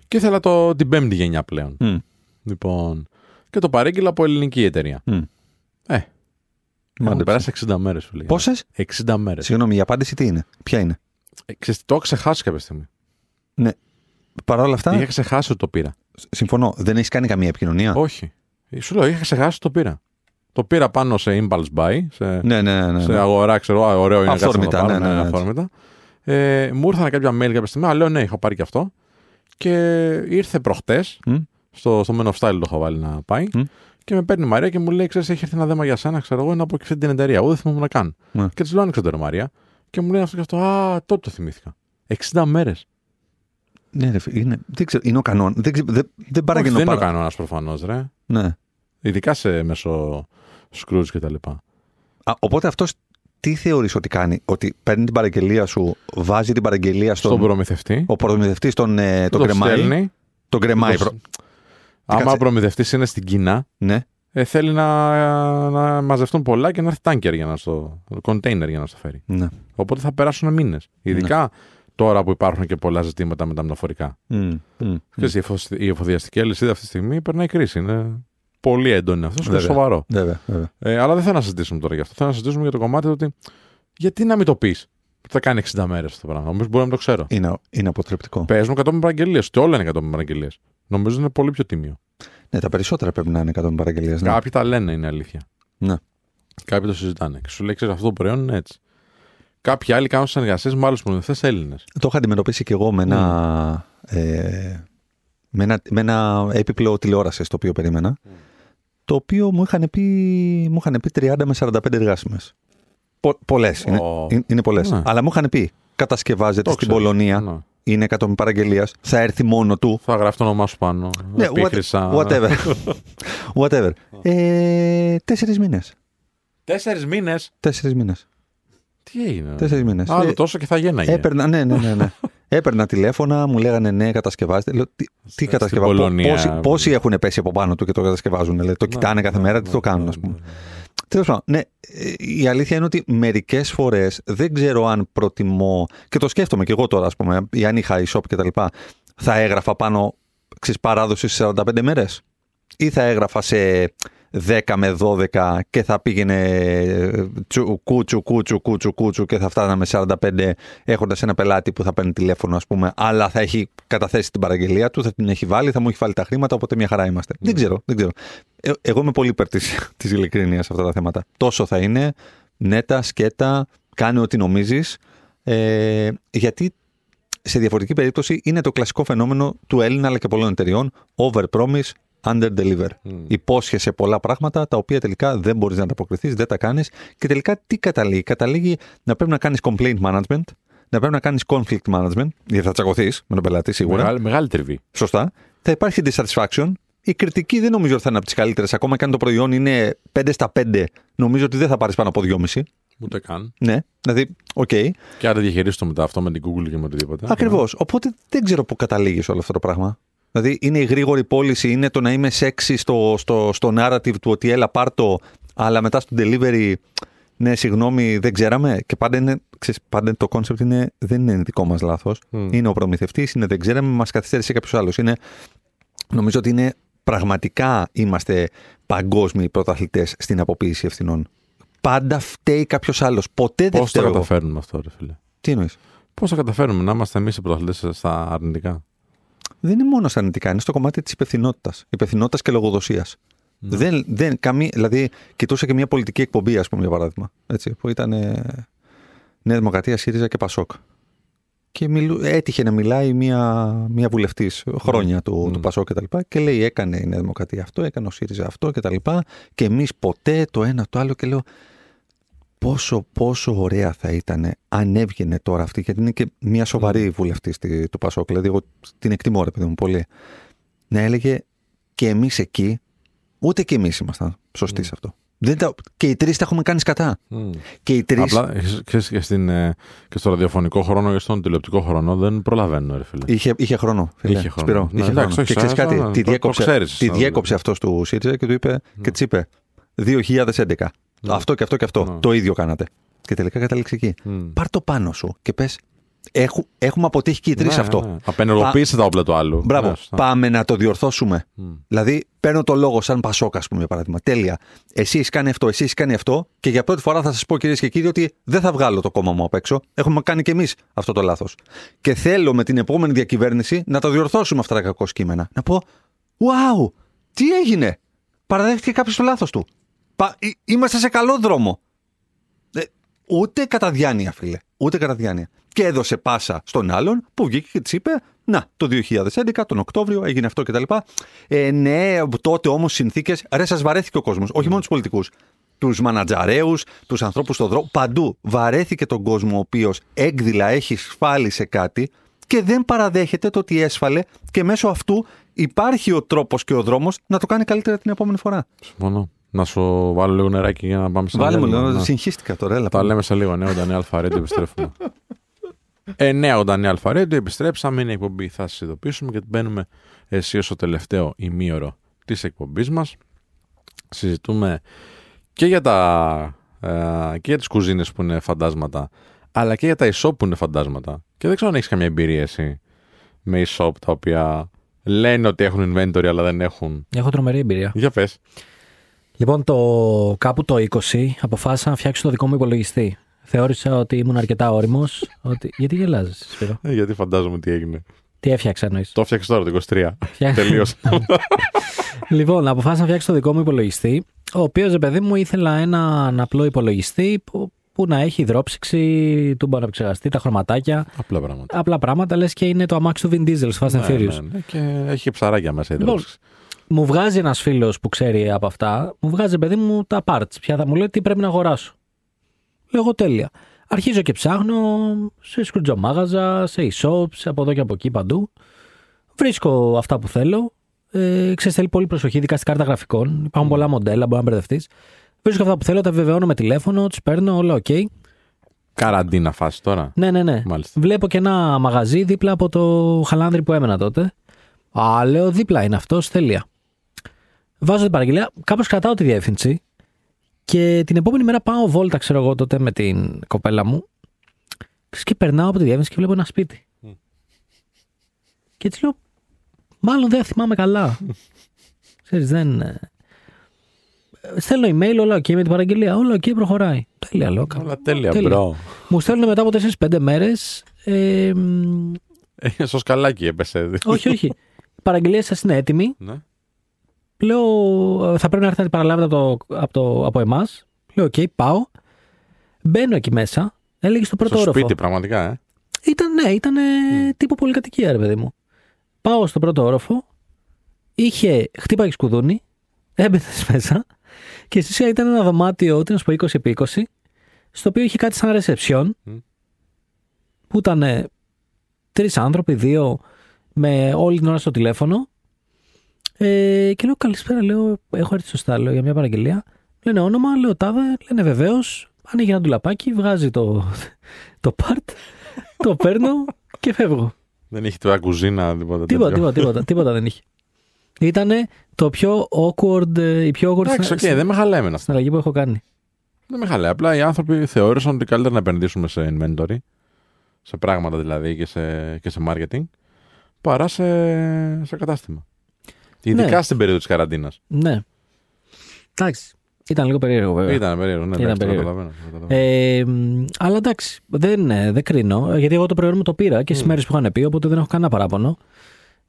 Και ήθελα το, την πέμπτη γενιά πλέον. Μμ, Λοιπόν. Και το παρήγγειλα από ελληνική εταιρεία. μμ. Ε. Έχουν Μάντεψε. περάσει 60 μέρες, φίλε. Πόσες; 60 μέρες. Συγγνώμη, η απάντηση τι είναι; Ποια είναι; Ε, ξέρεις, το έχω ξεχάσει κάποια στιγμή. Ναι. Παρ' όλα αυτά, Είχα ξεχάσει ότι το πήρα. συμφωνώ. Δεν έχεις κάνει καμία επικοινωνία; Όχι. Σου λέω, είχα ξεχάσει ότι το πήρα. Το πήρα πάνω σε impulse buy, σε, Ναι, ναι, ναι. ναι, σε ναι. αγορά, ξέρω, α, ωραίο είναι κάτσε να το Αυθόρμητα, πάρω, ναι, ναι, ναι, έτσι. αυθόρμητα. Ε, μου ήρθαν κάποια mail κάποια στιγμή, αλλά λέω ναι, είχα πάρει και αυτό. Και ήρθε προχτές, Μμ. στο, στο Men of Style το είχα βάλει να πάει, Μμ. Και με παίρνει η Μαρία και μου λέει: Ξέρεις, έχει έρθει ένα δέμα για σένα, ξέρω εγώ, είναι από αυτή την εταιρεία. Εγώ δεν θυμόμουν καν. Ναι. Και της λέω: Άνοιξε το ρε Μαρία. Και μου λέει αυτό και αυτό. Α, τότε το θυμήθηκα. 60 μέρες. Ναι, ρε, φίλε, είναι, δεν ξέρω, είναι ο κανόνα. Δεν, ξέρω, δεν, δεν παραγγελνώ Δεν είναι ο παρα- κανόνας προφανώς, ρε. Ναι. Ειδικά σε μέσω Scrooge και τα λοιπά. Α, οπότε αυτός τι θεωρείς ότι κάνει, ότι παίρνει την παραγγελία σου, βάζει την παραγγελία στον. Στον προμηθευτή. Ο προμηθευτής τον, ε, τον το κρεμάει; στέλνει. Τον κρεμάει. το- προ- Άμα κάτσε. ο προμηθευτής είναι στην Κίνα, Ναι. ε, θέλει να, να μαζευτούν πολλά και να έρθει τάνκερ για να στο. container για να στο φέρει. ναι. Οπότε θα περάσουν μήνες. Ειδικά τώρα που υπάρχουν και πολλά ζητήματα με τα μεταφορικά. Μμ, μμ. Ξέρεις, η εφο- η εφοδιαστική αλυσίδα αυτή τη στιγμή περνάει κρίση. Είναι πολύ έντονη αυτός και Βέβαια. σοβαρό. Βέβαια, βέβαια. Ε, αλλά δεν θέλω να συζητήσουμε τώρα γι' αυτό. Θέλω να συζητήσουμε για το κομμάτι του ότι γιατί να μην το πεις; Θα κάνει 60 μέρες αυτό το πράγμα. Νομίζω μπορεί να μην το ξέρω. Είναι, είναι αποτρεπτικό. Παίζουν κατόπιν παραγγελίες. Και όλα είναι κατόπιν παραγγελίες. Νομίζω είναι πολύ πιο τίμιο. Ναι, τα περισσότερα πρέπει να είναι 100 παραγγελίες. Ναι. Κάποιοι τα λένε, είναι αλήθεια. Ναι. Κάποιοι το συζητάνε. Και σου λέει: Ξέρεις, αυτό το προϊόν είναι έτσι. Κάποιοι άλλοι κάνουν συνεργασίες με άλλους προμηθευτέ Έλληνες. Το είχα αντιμετωπίσει και εγώ με ένα, ε, με ένα, με ένα έπιπλο τηλεόρασης το οποίο περίμενα. Το οποίο μου είχαν πει, μου είχαν πει 30 με 45 εργάσιμες. Πο, πολλές. Είναι, Ω. είναι- είναι πολλές. Ναι. Αλλά μου είχαν πει κατασκευάζεται Το στην ξέρεις. Πολωνία. Ναι. Είναι κατ' παραγγελίας. Θα έρθει μόνο του. Θα γράφει το όνομά σου πάνω. Ναι, what- Επίκρισα. whatever. whatever. Ε, Τέσσερις μήνες. Τέσσερις μήνες; Τέσσερις μήνες. Τι έγινε. Τέσσερις μήνες. Άλλο τόσο και θα γίναγε. Έπαιρνα, ναι, ναι, ναι. ναι. Έπαιρνα τηλέφωνα, μου λέγανε ναι, κατασκευάζετε. Λέω, τι, τι κατασκευάζουν. Πολωνία. Πόσοι, πόσοι έχουν πέσει από πάνω του και το κατασκευάζουν. Δηλαδή, το κοιτάνε κάθε μέρα, τι το κάνουν, ας πούμε. Τέλος πάντων, ναι, ε, η αλήθεια είναι ότι μερικές φορές δεν ξέρω αν προτιμώ. και το σκέφτομαι και εγώ τώρα, ας πούμε, ή αν είχα e-shop κτλ. Θα έγραφα πάνω ξέρεις, παράδοση σε 45 μέρες. Ή θα έγραφα σε 10 με 12 και θα πήγαινε ε, τσου, κούτσου, κούτσου, κούτσου, κούτσου και θα φτάναμε 45 έχοντας ένα πελάτη που θα παίρνει τηλέφωνο, ας πούμε, αλλά θα έχει καταθέσει την παραγγελία του, θα την έχει βάλει, θα μου έχει βάλει τα χρήματα, οπότε μια χαρά είμαστε. Δεν ξέρω, δεν ξέρω. Ε, εγώ είμαι πολύ υπέρ της ειλικρίνειας σε αυτά τα θέματα. Τόσο θα είναι, νέτα, σκέτα, κάνε ό,τι νομίζεις. Ε, γιατί σε διαφορετική περίπτωση είναι το κλασικό φαινόμενο του Έλληνα αλλά και πολλών εταιριών over promise, under deliver. Υπόσχεσαι πολλά πράγματα τα οποία τελικά δεν μπορείς να ανταποκριθείς, δεν τα κάνεις και τελικά τι καταλήγει; Καταλήγει να πρέπει να κάνεις complaint management, να πρέπει να κάνεις conflict management, γιατί θα τσακωθείς με τον πελάτη σίγουρα. Μεγάλη, μεγάλη τριβή. Σωστά. Θα υπάρχει dissatisfaction. Η κριτική δεν νομίζω ότι θα είναι από τις καλύτερες. Ακόμα και αν το προϊόν είναι 5 στα 5, νομίζω ότι δεν θα πάρεις πάνω από 2,5. Ούτε καν. Ναι, δηλαδή, ΟΚ. Και άρα διαχειρίζεσαι το μετά αυτό με την Google και με οτιδήποτε. Ακριβώς. Οπότε δεν ξέρω πού καταλήγεις όλο αυτό το πράγμα. Δηλαδή είναι η γρήγορη πώληση, είναι το να είμαι sexy στο, στο, στο narrative του ότι έλα πάρ' το, αλλά μετά στο delivery, ναι, συγγνώμη, δεν ξέραμε. Και πάντα είναι, ξέρεις, πάντα το concept είναι, δεν είναι δικό μας λάθος. Είναι ο προμηθευτής, είναι δεν ξέραμε, μας καθυστέρησε κάποιος άλλος. Είναι, νομίζω ότι είναι πραγματικά είμαστε παγκόσμιοι πρωταθλητές στην αποποίηση ευθυνών. Πάντα φταίει κάποιος άλλος. Ποτέ δεν Πώς φταίω το εγώ. καταφέρνουμε αυτό, ρε φίλε; Τι εννοείς; Πώς θα καταφέρουμε να είμαστε εμείς οι πρωταθλητές στα αρνητικά; Δεν είναι μόνος στα αρνητικά, είναι στο κομμάτι της υπευθυνότητας. Υπευθυνότητας και λογοδοσίας. Δεν, δεν, καμία, δηλαδή, κοιτούσα και μια πολιτική εκπομπή, ας πούμε, για παράδειγμα. Έτσι, που ήταν ε, Νέα Δημοκρατία, ΣΥΡΙΖΑ και ΠΑΣΟΚ. Και μιλού, έτυχε να μιλάει μια, μια βουλευτής χρόνια του, Mm. του ΠΑΣΟΚ και τα λοιπά και λέει: Έκανε η Νέα Δημοκρατία αυτό, έκανε ο ΣΥΡΙΖΑ αυτό και τα λοιπά. Και εμείς ποτέ το ένα το άλλο. Και λέω: Πόσο, πόσο ωραία θα ήταν αν έβγαινε τώρα αυτή, γιατί είναι και μια σοβαρή βουλευτής του Πασόκ. Δηλαδή, εγώ την εκτιμώ, ρε παιδί μου, πολύ. Να έλεγε και εμείς εκεί, ούτε και εμείς ήμασταν σωστοί σε αυτό. Δεν τα, και οι τρεις τα έχουμε κάνει κατά. Και οι τρει. Απλά ξέρεις, και, στην, ε, και στο ραδιοφωνικό χρόνο και στον τηλεοπτικό χρόνο δεν προλαβαίνω, ρε φίλε. Είχε, είχε χρόνο. Φίλε, Είχε χρόνο. Σπυρό, Ναι, είχε εντάξει, χρόνο. όχι, Και ξέρεις σαν- κάτι, σαν- τη το- διέκοψε, το ξέρεις, τη σαν- διέκοψε αυτός του ΣΥΡΙΖΑ και του είπε, και της είπε 2011. Αυτό και αυτό και αυτό. Ναι. Το ίδιο κάνατε. Και τελικά κατάληξε εκεί. Μμ. Πάρ το πάνω σου και πες. Έχου, έχουμε αποτύχει και οι τρεις Ναι, αυτό. ναι. Απενεργοποίησε τα όπλα του άλλου. Μπράβο. Ναι, σωστά. Πάμε να το διορθώσουμε. Δηλαδή, παίρνω το λόγο σαν Πασόκα, ας πούμε, για παράδειγμα. Τέλεια. Εσύ έχεις κάνει αυτό, εσύ έχεις κάνει αυτό. Και για πρώτη φορά θα σας πω, κυρίες και κύριοι, ότι δεν θα βγάλω το κόμμα μου απ' έξω. Έχουμε κάνει κι εμείς αυτό το λάθος. Και θέλω με την επόμενη διακυβέρνηση να τα διορθώσουμε αυτά τα κακό κείμενα. Να πω, Wow, τι έγινε; Παραδέχτηκε κάποιος το λάθος του. Πα- εί- Είμαστε σε καλό δρόμο. Ε, ούτε κατά διάνοια, φίλε. Ούτε κατά διάνοια. Και έδωσε πάσα στον άλλον που βγήκε και της είπε: Να, το 2011, τον Οκτώβριο, έγινε αυτό κτλ. Ε, ναι, τότε όμως συνθήκες. Ρε, σας βαρέθηκε ο κόσμος. Όχι μόνο τους πολιτικούς. Τους μανατζαρέους, τους ανθρώπους στον δρόμο. Παντού. Βαρέθηκε τον κόσμο ο οποίος έκδηλα έχει σφάλει σε κάτι και δεν παραδέχεται το ότι έσφαλε και μέσω αυτού υπάρχει ο τρόπος και ο δρόμος να το κάνει καλύτερα την επόμενη φορά. Συμφωνώ. Να σου βάλω λίγο νεράκι για να πάμε σε ένα Βάλε μου διάλειμμα. λίγο, Ναι. συγχύστηκα τώρα. Έλα, Τα πάμε. λέμε σε λίγο. Ναι, όταν Αλφαρέντιο επιστρέφουμε. Ε, ναι, όταν Αλφαρέντιο επιστρέψαμε. Είναι η εκπομπή. Θα σας ειδοποιήσουμε και μπαίνουμε εσύ στο τελευταίο ημίωρο της εκπομπής μας. Συζητούμε και για, τα, ε, και για τις κουζίνες που είναι φαντάσματα, αλλά και για τα e-shop που είναι φαντάσματα. Και δεν ξέρω αν έχεις καμία εμπειρία εσύ με e-shop τα οποία λένε ότι έχουν inventory αλλά δεν έχουν. Έχω τρομερή εμπειρία. Για πες. Λοιπόν, το, κάπου το 20 αποφάσισα να φτιάξω το δικό μου υπολογιστή. Θεώρησα ότι ήμουν αρκετά όριμος. Ότι... Γιατί γελάζεις, Σπύρο; Ε, γιατί φαντάζομαι τι έγινε. Τι έφτιαξα εννοείς; Το έφτιαξες τώρα το 23. Φτιά- Τελείωσε. λοιπόν, αποφάσισα να φτιάξω το δικό μου υπολογιστή. ο οποίος, παιδί μου, ήθελα έναν απλό υπολογιστή που, που να έχει υδρόψυξη, του επεξεργαστή, τα χρωματάκια. Απλά πράγματα. Απλά πράγματα, λες και είναι το αμάξι του Vin Diesel, Fast and Ναι, Furious. ναι, ναι, και έχει και ψαράκια μέσα. η Λοιπόν, υδρόψυξη. Μου βγάζει ένας φίλος που ξέρει από αυτά, μου βγάζει παιδί μου τα parts. Πια θα μου λέει τι πρέπει να αγοράσω. Λέω εγώ τέλεια. Αρχίζω και ψάχνω σε σκρουτζομάγαζα, σε e-shops, από εδώ και από εκεί παντού. Βρίσκω αυτά που θέλω. Ε, ξέρεις, θέλει πολύ προσοχή, ειδικά στην κάρτα γραφικών. Υπάρχουν πολλά μοντέλα, μπορεί να μπερδευτείς. Βρίσκω αυτά που θέλω, τα βεβαιώνω με τηλέφωνο, τους παίρνω, όλα ΟΚ. Καραντίνα φάση τώρα. Ναι, ναι, ναι. Μάλιστα. Βλέπω και ένα μαγαζί δίπλα από το Χαλάνδρι που έμενα τότε. Α, λέω δίπλα είναι αυτός, τέλεια. Βάζω την παραγγελία, κάπως κρατάω τη διεύθυνση και την επόμενη μέρα πάω βόλτα, ξέρω εγώ τότε με την κοπέλα μου. Ξέρεις, Και περνάω από τη διεύθυνση και βλέπω ένα σπίτι. Και έτσι λέω, μάλλον δεν θυμάμαι καλά. Ξέρεις, δεν. ε, Στέλνω email, όλα ok με την παραγγελία. Όλα ok, προχωράει. Τέλεια, λέω. Όλα τέλεια, bro. Μου στέλνουν μετά από 4-5 μέρες. Ε, μ, Ε, Στο σκαλάκι έπεσε. όχι, όχι. Η παραγγελία σας είναι έτοιμη. Ναι. Λέω, ε, θα πρέπει να έρθει να την παραλάβετε από, το, από, το, από εμάς. Λέω, ΟΚ, πάω. Μπαίνω εκεί μέσα. Έλεγε στο πρώτο Στο όροφο. σπίτι, πραγματικά, ε. Ήταν, ναι, ήταν ε, τύπο πολυκατοικία, ρε παιδί μου. Πάω στο πρώτο όροφο. Είχε χτύπαγε σκουδούνι. Έμπαινε μέσα. Και στη ουσία ήταν ένα δωμάτιο, τι να σου πω, 20 επί 20, στο οποίο είχε κάτι σαν ρεσεψιόν. Μμ. Που ήταν τρεις άνθρωποι, δύο, με όλη την ώρα στο τηλέφωνο. Ε, και λέω καλησπέρα, λέω, έχω έρθει σωστά, λέω, για μια παραγγελία. Λένε όνομα, λέω τάδε, λένε βεβαίως. Ανοίγει ένα ντουλαπάκι, βγάζει το, το part, το παίρνω και φεύγω. Δεν έχει τώρα κουζίνα, τίποτα. Τίποτα, τέτοιο. τίποτα, τίποτα, τίποτα δεν είχε. Ήτανε το πιο awkward, ε, η πιο awkward Εντάξει, ΟΚ, συνα- δεν με χαλάει εμένα. συναλλαγή που έχω κάνει. Δεν με χαλάει. Απλά οι άνθρωποι θεώρησαν ότι καλύτερα να επενδύσουμε σε inventory, σε πράγματα δηλαδή και σε, και σε marketing, παρά σε, σε κατάστημα. Ειδικά Ναι. στην περίοδο της καραντίνας. Ναι. Εντάξει. Ήταν λίγο περίεργο βέβαια. Ήταν περίεργο, ναι, Ήταν εντάξει, το περίεργο. καταλαβαίνω, το καταλαβαίνω. Ε, μ, αλλά εντάξει, δεν, ε, δεν κρίνω. Γιατί εγώ το προϊόν μου το πήρα και στις μέρες που είχαν πει, οπότε δεν έχω κανένα παράπονο.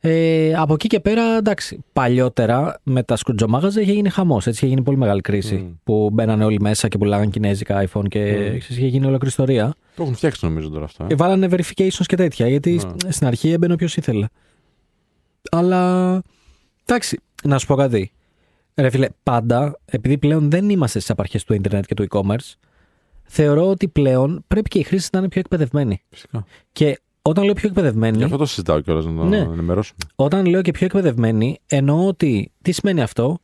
Ε, από εκεί και πέρα, εντάξει, παλιότερα με τα σκουτζομάγαζα είχε γίνει χαμός. Έτσι είχε γίνει πολύ μεγάλη κρίση. Μμ. Που μπαίνανε όλοι μέσα και πουλάγαν κινέζικα iPhone και ξέρεις, είχε γίνει ολόκληρη ιστορία. Το έχουν φτιάξει νομίζω τώρα αυτό. ε. Ε, βάλανε verifications και τέτοια, γιατί Ναι. στην αρχή έμπαινε όποιος ήθελε. Αλλά εντάξει, να σου πω κάτι. Ρε φίλε, πάντα, επειδή πλέον δεν είμαστε στις απαρχές του Ιντερνετ και του e-commerce, θεωρώ ότι πλέον πρέπει και οι χρήστες να είναι πιο εκπαιδευμένοι. Φυσικά. Και όταν λέω πιο εκπαιδευμένοι, Γι' αυτό το συζητάω κιόλας να το Ναι. ενημερώσουμε. όταν λέω και πιο εκπαιδευμένοι, εννοώ ότι τι σημαίνει αυτό,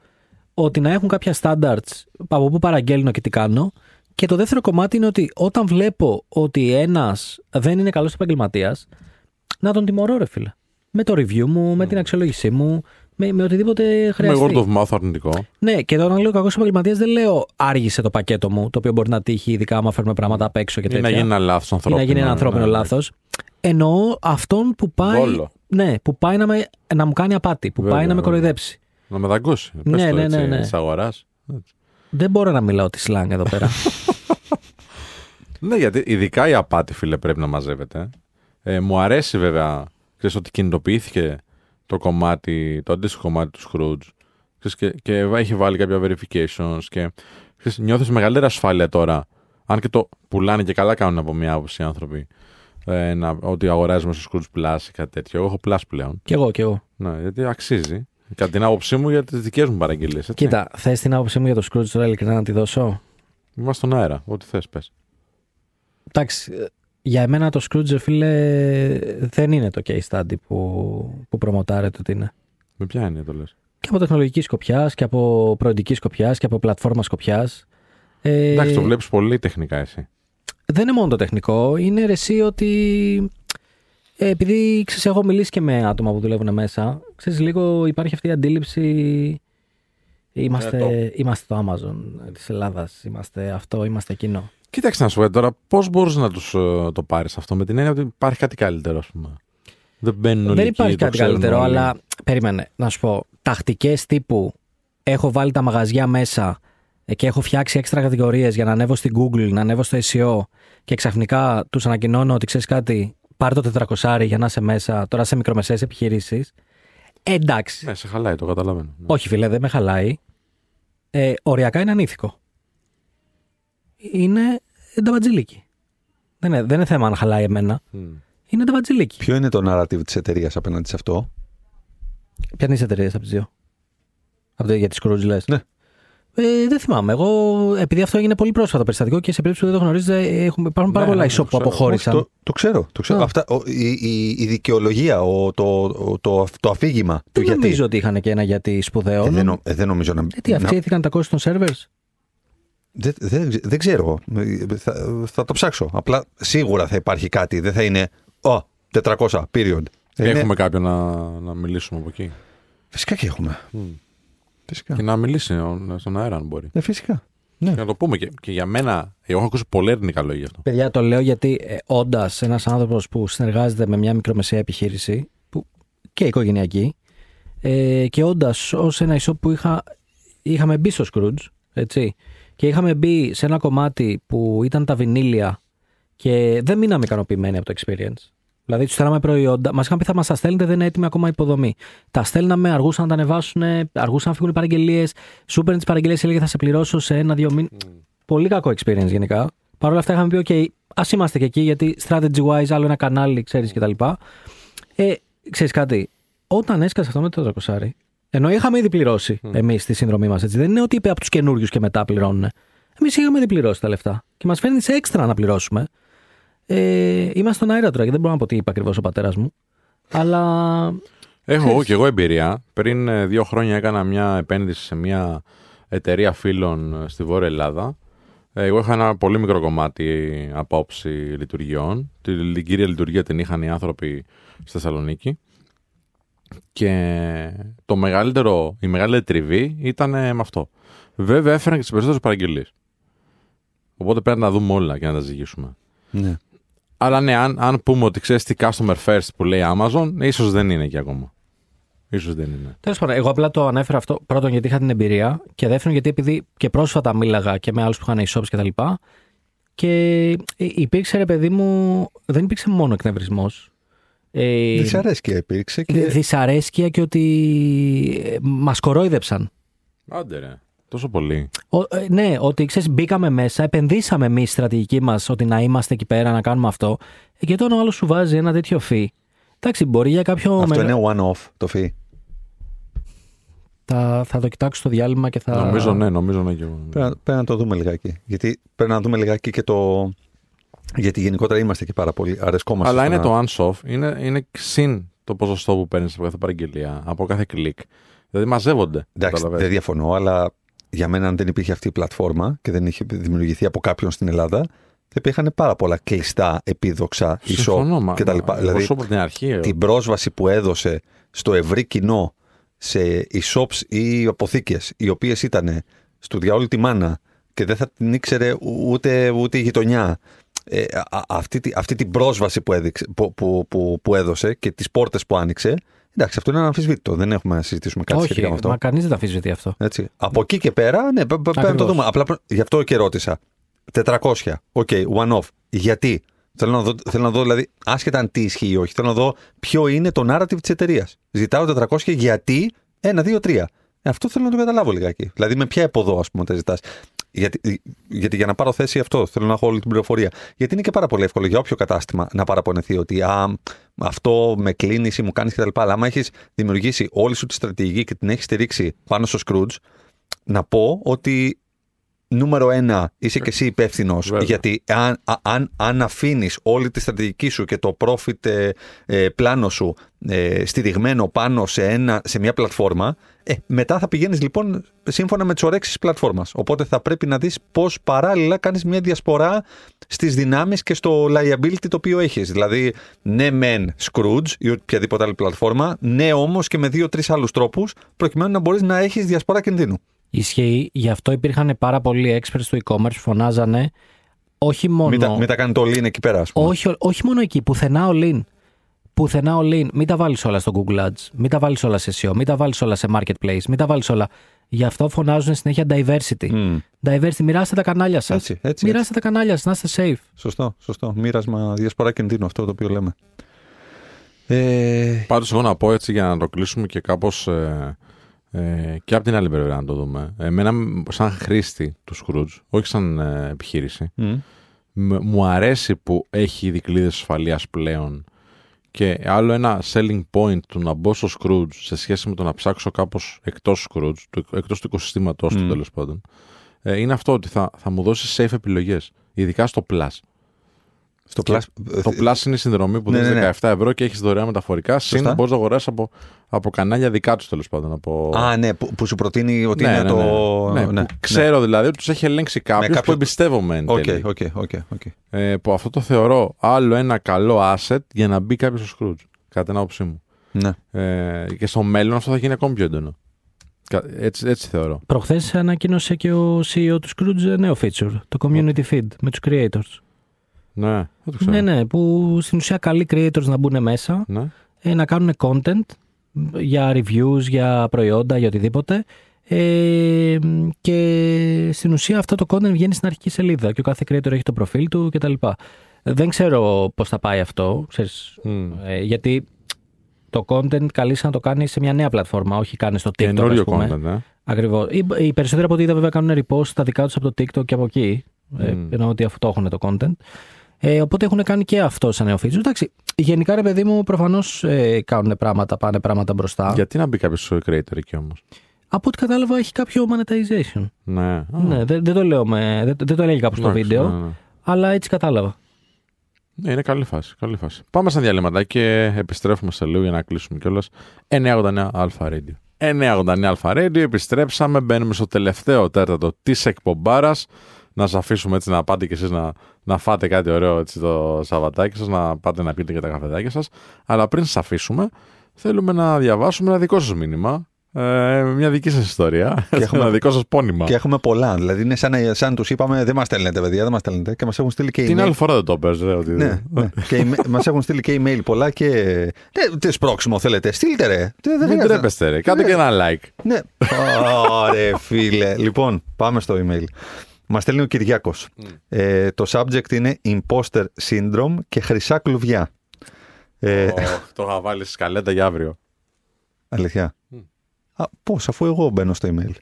ότι να έχουν κάποια standards από πού παραγγέλνω και τι κάνω. Και το δεύτερο κομμάτι είναι ότι όταν βλέπω ότι ένας δεν είναι καλός επαγγελματίας, να τον τιμωρώ, ρε φίλε. Με το review μου, με την αξιολόγησή μου, με, με οτιδήποτε Με χρειαστεί. word of mouth αρνητικό. Ναι, και όταν λέω κακός επαγγελματίας, δεν λέω άργησε το πακέτο μου, το οποίο μπορεί να τύχει, ειδικά άμα φέρουμε πράγματα απ' έξω και Ή τέτοια. να γίνει ένα λάθος ή ανθρώπινο. να γίνει ένα ανθρώπινο ναι. λάθος. Εννοώ αυτόν που πάει. Βόλο. Ναι, που πάει να, με, να μου κάνει απάτη, που Βέβαια, πάει να με βέβαια. κοροϊδέψει. Να με δαγκώσει. Ναι, Πες το ναι, έτσι, ναι, ναι. Της αγοράς. Δεν μπορώ να μιλάω τη σλάνγκ εδώ πέρα. Ναι, γιατί ειδικά η απάτη, φίλε, πρέπει να μαζεύεται. Ε, μου αρέσει βέβαια, ξέρεις, ότι κινητοποιήθηκε το κομμάτι, το αντίστοιχο κομμάτι του Scrooge ξέρεις, και, και έχει βάλει κάποια verifications και ξέρεις, νιώθεις μεγαλύτερη ασφάλεια τώρα, αν και το πουλάνε και καλά κάνουν από μια άποψη οι άνθρωποι, ε, να, ότι αγοράζουμε στο Scrooge Plus ή κάτι τέτοιο. Εγώ έχω Plus πλέον. κι εγώ, κι εγώ. Ναι, γιατί αξίζει. Κατά την άποψή μου για τις δικές μου παραγγελίες. Έτσι. Κοίτα, θες την άποψή μου για το Scrooge τώρα ειλικρινά να τη δώσω; Είμαστε στον αέρα. Ό,τι θες πες. Εντάξει, ε, για εμένα το Scrooge, ρε φίλε, δεν είναι το case study που, που προμοτάρεται ότι είναι. Με ποια έννοια το λες; Και από τεχνολογικής σκοπιάς και από προοδική σκοπιάς και από πλατφόρμα σκοπιάς. Ε, Εντάξει, το βλέπεις πολύ τεχνικά εσύ. δεν είναι μόνο το τεχνικό, είναι ρε εσύ ότι ε, επειδή ξέρεις, έχω μιλήσει και με άτομα που δουλεύουν μέσα, ξέρεις λίγο υπάρχει αυτή η αντίληψη είμαστε, Ε, είμαστε το Amazon της Ελλάδας, είμαστε αυτό, είμαστε εκείνο. Κοίταξε να σου πω τώρα, πώς μπορεί να τους το πάρεις αυτό με την έννοια ότι υπάρχει κάτι καλύτερο, ας πούμε. Δεν μπαίνουν όλοι Δεν εκεί, υπάρχει το κάτι ξέρουν καλύτερο, όλοι. αλλά περίμενε να σου πω, τακτικές τύπου έχω βάλει τα μαγαζιά μέσα ε, και έχω φτιάξει έξτρα κατηγορίες για να ανέβω στην Google, να ανέβω στο SEO και ξαφνικά τους ανακοινώνω ότι ξέρεις κάτι, πάρε το 400 για να είσαι μέσα, τώρα σε μικρομεσαίες επιχειρήσεις. Ε, εντάξει. Ναι, σε χαλάει, το καταλαβαίνω. Ναι. Όχι, φίλε, δεν με χαλάει. ε, οριακά είναι ανήθικο. Είναι νταβατζιλίκι. Δεν είναι, δεν είναι θέμα αν χαλάει εμένα. Είναι νταβατζιλίκι. Ποιο είναι το narrative της εταιρείας απέναντι σε αυτό; Ποια είναι η εταιρεία από τις δύο; Από το, για τη Scrooge λες. Ναι. Ε, δεν θυμάμαι. Εγώ, επειδή αυτό έγινε πολύ πρόσφατο περιστατικό και σε περίπτωση που δεν το γνωρίζετε, έχουμε, υπάρχουν πάρα Ναι, πολλά ναι, e-shop το που ξέρω. αποχώρησαν. Όχι, το, το ξέρω. Το ξέρω. Α. Αυτά, ο- η, η, η δικαιολογία, ο, το, ο- το, το αφήγημα του Δεν γιατί. νομίζω ότι είχαν και ένα γιατί σπουδαίο. Ε, δεν, νο- ε, δεν νομίζω να. Ε, τι, να- αυξήθηκαν τα κόστη των servers; Δεν, δεν, δεν ξέρω. Ε, Θα, θα το ψάξω. Απλά σίγουρα θα υπάρχει κάτι. Δεν θα είναι. Ω, 400, period. Θα είναι- Έχουμε κάποιον να, να μιλήσουμε από εκεί. Φυσικά και έχουμε. Φυσικά. Και να μιλήσει ο- στον αέρα, αν μπορεί. Ε, φυσικά. Ναι. Και να το πούμε και, και για μένα, εγώ έχω ακούσει πολύ αρνητικά λόγια γι' αυτό. Παιδιά, το λέω γιατί ε, όντας ένας άνθρωπος που συνεργάζεται με μια μικρομεσαία επιχείρηση που, και οικογενειακή ε, και όντας ως ένα e-shop που είχα, είχαμε μπει στο Scrooge, έτσι, και είχαμε μπει σε ένα κομμάτι που ήταν τα βινίλια και δεν μείναμε ικανοποιημένοι από το experience. Δηλαδή, τους στέλναμε προϊόντα. Μας είχαν πει θα μας τα στέλνετε, δεν είναι έτοιμη ακόμα υποδομή. Τα στέλναμε, αργούσαν να τα ανεβάσουν, αργούσαν να φύγουν οι παραγγελίες. Σου παίρνει τις παραγγελίες, έλεγε θα σε πληρώσω σε ένα-δύο μήνες. Πολύ κακό experience γενικά. Παρ' όλα αυτά είχαμε πει: OK, ας είμαστε και εκεί, γιατί strategy wise, άλλο ένα κανάλι, ξέρεις κτλ. Ε, ξέρεις κάτι, όταν έσκασε αυτό με το 400, ενώ είχαμε ήδη πληρώσει mm. εμείς τη συνδρομή μας, έτσι. Δεν είναι ότι είπε από τους καινούριους και μετά πληρώνουν. Εμείς είχαμε ήδη πληρώσει τα λεφτά. Και μας φέρνει σε έξτρα να πληρώσουμε. Ε, είμαστε στον αέρα τώρα και δεν μπορώ να πω τι είπε ακριβώς ο πατέρας μου. Αλλά. Έχω Ξέρεις. εγώ και εγώ εμπειρία. Πριν ε, δύο χρόνια έκανα μια επένδυση σε μια εταιρεία φίλων ε, στη Βόρεια Ελλάδα. Ε, Εγώ είχα ένα πολύ μικρό κομμάτι από όψη λειτουργιών. Την, την κύρια λειτουργία την είχαν οι άνθρωποι στη Θεσσαλονίκη. Και το μεγαλύτερο, η μεγαλύτερη τριβή ήταν ε, με αυτό. Βέβαια έφεραν και τις περισσότερες παραγγελίες. Οπότε πρέπει να τα δούμε όλα και να τα ζυγίσουμε. Ναι. Αλλά ναι, αν, αν πούμε ότι ξέρεις τι customer first που λέει Amazon, ίσως δεν είναι εκεί ακόμα. Σω δεν είναι. Τέλος πάντων, εγώ απλά το ανέφερα αυτό πρώτον γιατί είχα την εμπειρία και δεύτερον γιατί επειδή και πρόσφατα μίλαγα και με άλλους που είχαν e-shops κτλ. Και, και υπήρξε ρε παιδί μου, δεν υπήρξε μόνο εκνευρισμός. Ε, Δυσαρέσκεια υπήρξε και. δυσαρέσκεια και ότι ε, μας κορόιδεψαν. Άντε ρε. Τόσο πολύ. Ο, ε, ναι, ότι ξέρεις, μπήκαμε μέσα, επενδύσαμε εμείς στη στρατηγική μας ότι να είμαστε εκεί πέρα, να κάνουμε αυτό. Ε, Και όταν ο άλλος σου βάζει ένα τέτοιο φύ. Εντάξει, μπορεί για κάποιο. Αυτό μεγα- είναι one-off το φύ. Θα, θα το κοιτάξω στο διάλειμμα και θα. Νομίζω ναι, νομίζω ναι και εγώ. Πρέπει, να- πρέπει να το δούμε λιγάκι. Γιατί πρέπει να δούμε λιγάκι και το. Γιατί γενικότερα είμαστε και πάρα πολύ αρεσκόμαστε. Αλλά στο είναι να- το unsoft, είναι, είναι συν το ποσοστό που παίρνεις από κάθε παραγγελία, από κάθε κλικ. Δηλαδή μαζεύονται. Εντάξει, καταλαβαίνεις. δεν διαφωνώ, αλλά για μένα αν δεν υπήρχε αυτή η πλατφόρμα και δεν είχε δημιουργηθεί από κάποιον στην Ελλάδα, θα υπήρχαν πάρα πολλά κλειστά, επίδοξα, Συμφωνώ, e-shop μα- κτλ. μα- Δηλαδή, εγώ σου από την αρχή. ε, την πρόσβαση που έδωσε στο ευρύ κοινό σε e-shops ή αποθήκες οι οποίες ήταν στο διαόλου τη μάνα και δεν θα την ήξερε ούτε, ούτε η γειτονιά ε, α- αυτή, τη- αυτή την πρόσβαση που, έδειξε, που, που, που, που έδωσε και τις πόρτες που άνοιξε εντάξει αυτό είναι αναμφισβήτητο δεν έχουμε να συζητήσουμε κάτι σχετικά με Όχι, αυτό μα κανείς δεν τα αμφισβητεί αυτό. έτσι. Από εκεί και πέρα, ναι, πέ- πέ- πρέπει να το Ακριβώς. δούμε. Απλά πρέ- γι' αυτό και ρώτησα. 400. ΟΚ, one off. Γιατί; Θέλω να, δω, θέλω να δω, δηλαδή, άσχετα αν τι ισχύει ή όχι, θέλω να δω ποιο είναι το narrative της εταιρείας. Ζητάω 400 γιατί 1, 2, 3. Ε, αυτό θέλω να το καταλάβω λιγάκι. Δηλαδή, με ποια έξοδο, ας πούμε, τα ζητάς. Γιατί, γιατί για να πάρω θέση αυτό, θέλω να έχω όλη την πληροφορία. Γιατί είναι και πάρα πολύ εύκολο για όποιο κατάστημα να παραπονεθεί ότι α, αυτό με κλείνει ή μου κάνεις κτλ. Αλλά άμα έχεις δημιουργήσει όλη σου τη στρατηγική και την έχεις στηρίξει πάνω στο Scrooge, να πω ότι νούμερο ένα είσαι και εσύ υπεύθυνος. Βέβαια. Γιατί αν, α- αν, αν αφήνεις όλη τη στρατηγική σου και το profit ε, ε, πλάνο σου ε, στηριγμένο πάνω σε, ένα, σε μια πλατφόρμα, ε, μετά θα πηγαίνεις λοιπόν σύμφωνα με τις ορέξει της πλατφόρμας. Οπότε θα πρέπει να δεις πώς παράλληλα κάνεις μια διασπορά στις δυνάμεις και στο liability το οποίο έχεις. Δηλαδή, ναι, μεν Scrooge ή οποιαδήποτε άλλη πλατφόρμα, ναι όμως και με δύο-τρεις άλλους τρόπους, προκειμένου να μπορείς να έχεις διασπορά κινδύνου. Ισχύει, γι' αυτό υπήρχαν πάρα πολλοί experts του e-commerce που φωνάζανε όχι μόνο. Μην, τα, μην τα κάνει το lean εκεί πέρα, ας πούμε. όχι, όχι μόνο εκεί, πουθενά all-in. Πουθενά all-in. Μην τα βάλεις όλα στο Google Ads. Μην τα βάλεις όλα σε SEO. Μην τα βάλεις όλα σε Marketplace. Μην τα βάλεις όλα. Γι' αυτό φωνάζουν συνέχεια diversity. Μμ. Diversity, μοιράστε τα κανάλια σας. Έτσι, έτσι, Μοιράστε τα κανάλια σας, να είστε safe. Σωστό, σωστό. Μοίρασμα διασπορά κινδύνου, αυτό το οποίο λέμε. Ε, Πάντως εγώ να πω έτσι για να το κλείσουμε και κάπως ε, Ε, και από την άλλη πλευρά να το δούμε. Εμένα, σαν χρήστη του Scrooge, όχι σαν ε, επιχείρηση, Μμ. μ- μου αρέσει που έχει δικλείδες ασφαλείας πλέον και άλλο ένα selling point του να μπω στο Scrooge σε σχέση με το να ψάξω κάπως εκτός Scrooge, του, εκτός του οικοσυστήματός του Μμ. τέλος πάντων, ε, είναι αυτό ότι θα, θα μου δώσει safe επιλογές, ειδικά στο Plus. Στο Και Plus. Το Plus είναι η συνδρομή που Ναι, δίνεις ναι, ναι. 17 ευρώ και έχεις δωρεάν μεταφορικά. Σωστά. Συν μπορείς να αγοράσεις από, από κανάλια δικά τους τέλος πάντων. Από... Α, ναι, που, που σου προτείνει ότι ναι, είναι ναι, το. ναι. Ναι, που Ξέρω δηλαδή ότι τους έχει ελέγξει κάποιος κάποιο- που εμπιστεύομαι εν ΟΚ, τέλει. ΟΚ, ΟΚ, ΟΚ. Ε, που αυτό το θεωρώ άλλο ένα καλό asset για να μπει κάποιος στο Skroutz. Κατά την άποψή μου. Ναι. Ε, και στο μέλλον αυτό θα γίνει ακόμη πιο έντονο. Κα- Έτσι, έτσι θεωρώ. Προχθές ανακοίνωσε και ο CEO του Scrooge νέο feature, το community feed με τους creators. Ναι, δεν το ξέρω. Ναι, ναι, που στην ουσία καλεί creators να μπουν μέσα, Ναι. ε, να κάνουν content για reviews, για προϊόντα, για οτιδήποτε. Ε, και στην ουσία αυτό το content βγαίνει στην αρχική σελίδα και ο κάθε creator έχει το προφίλ του κτλ. Δεν ξέρω πώς θα πάει αυτό, ξέρεις, Μμ. ε, γιατί το content καλείς να το κάνει σε μια νέα πλατφόρμα, όχι κάνει στο TikTok, Καινούριο ας πούμε. content, ε. Ακριβώς. Οι, οι περισσότεροι από ό,τι είδα βέβαια κάνουν repost τα δικά τους από το TikTok και από εκεί. Ε, Μμ. εννοώ ότι αυτό έχουν το content. Ε, οπότε έχουν κάνει και αυτό σαν νέο feature. Εντάξει, γενικά ρε παιδί μου, προφανώς ε, κάνουν πράγματα, πάνε πράγματα μπροστά. Γιατί να μπει κάποιος creator εκεί όμως; Από ό,τι κατάλαβα έχει κάποιο monetization. Ναι. Α, Ναι, δεν, δεν το λέω με, δεν, δεν το έλεγε κάπου στο εντάξει, βίντεο, ναι, ναι. αλλά έτσι κατάλαβα. Ναι, είναι καλή φάση. Καλή φάση. Πάμε στα διαλύματα και επιστρέφουμε σε λίγο για να κλείσουμε κιόλας. 989 Αλφα Radio. 989 Αλφα Radio, επιστρέψαμε. Μπαίνουμε στο τελευταίο τέταρτο της εκπομπάρας. Να σας αφήσουμε έτσι να πάτε κι εσείς να, να φάτε κάτι ωραίο έτσι το Σαββατάκι σας, να πάτε να πείτε και τα καφεδάκια σας. Αλλά πριν σας αφήσουμε, θέλουμε να διαβάσουμε ένα δικό σας μήνυμα. Ε, μια δική σας ιστορία. έχουμε- ένα δικό σας πόνημα. Και έχουμε πολλά. Δηλαδή είναι σαν, να- σαν τους είπαμε, δεν μας στέλνετε, παιδιά, δεν μας στέλνετε. Και μας έχουν στείλει και Την email. άλλη φορά δεν το πες, ρε, ότι Ναι, ναι. και μας έχουν στείλει και email πολλά και. Ναι, τι σπρώξιμο θέλετε. Στείλτε ρε. Τι- Δεν Μην χρειάζεται. τρέπεστε, ρε. Κάντε Ναι. και ένα like. Ναι. Ωραία, φίλε. Λοιπόν, πάμε στο email. Μας στέλνει ο Κυριάκος. Ε, το subject είναι Imposter Syndrome και χρυσά κλουβιά. Ε, Ω, το είχα βάλει στη σκαλέτα για αύριο. Αλήθεια. Α, πώς, αφού εγώ μπαίνω στο email.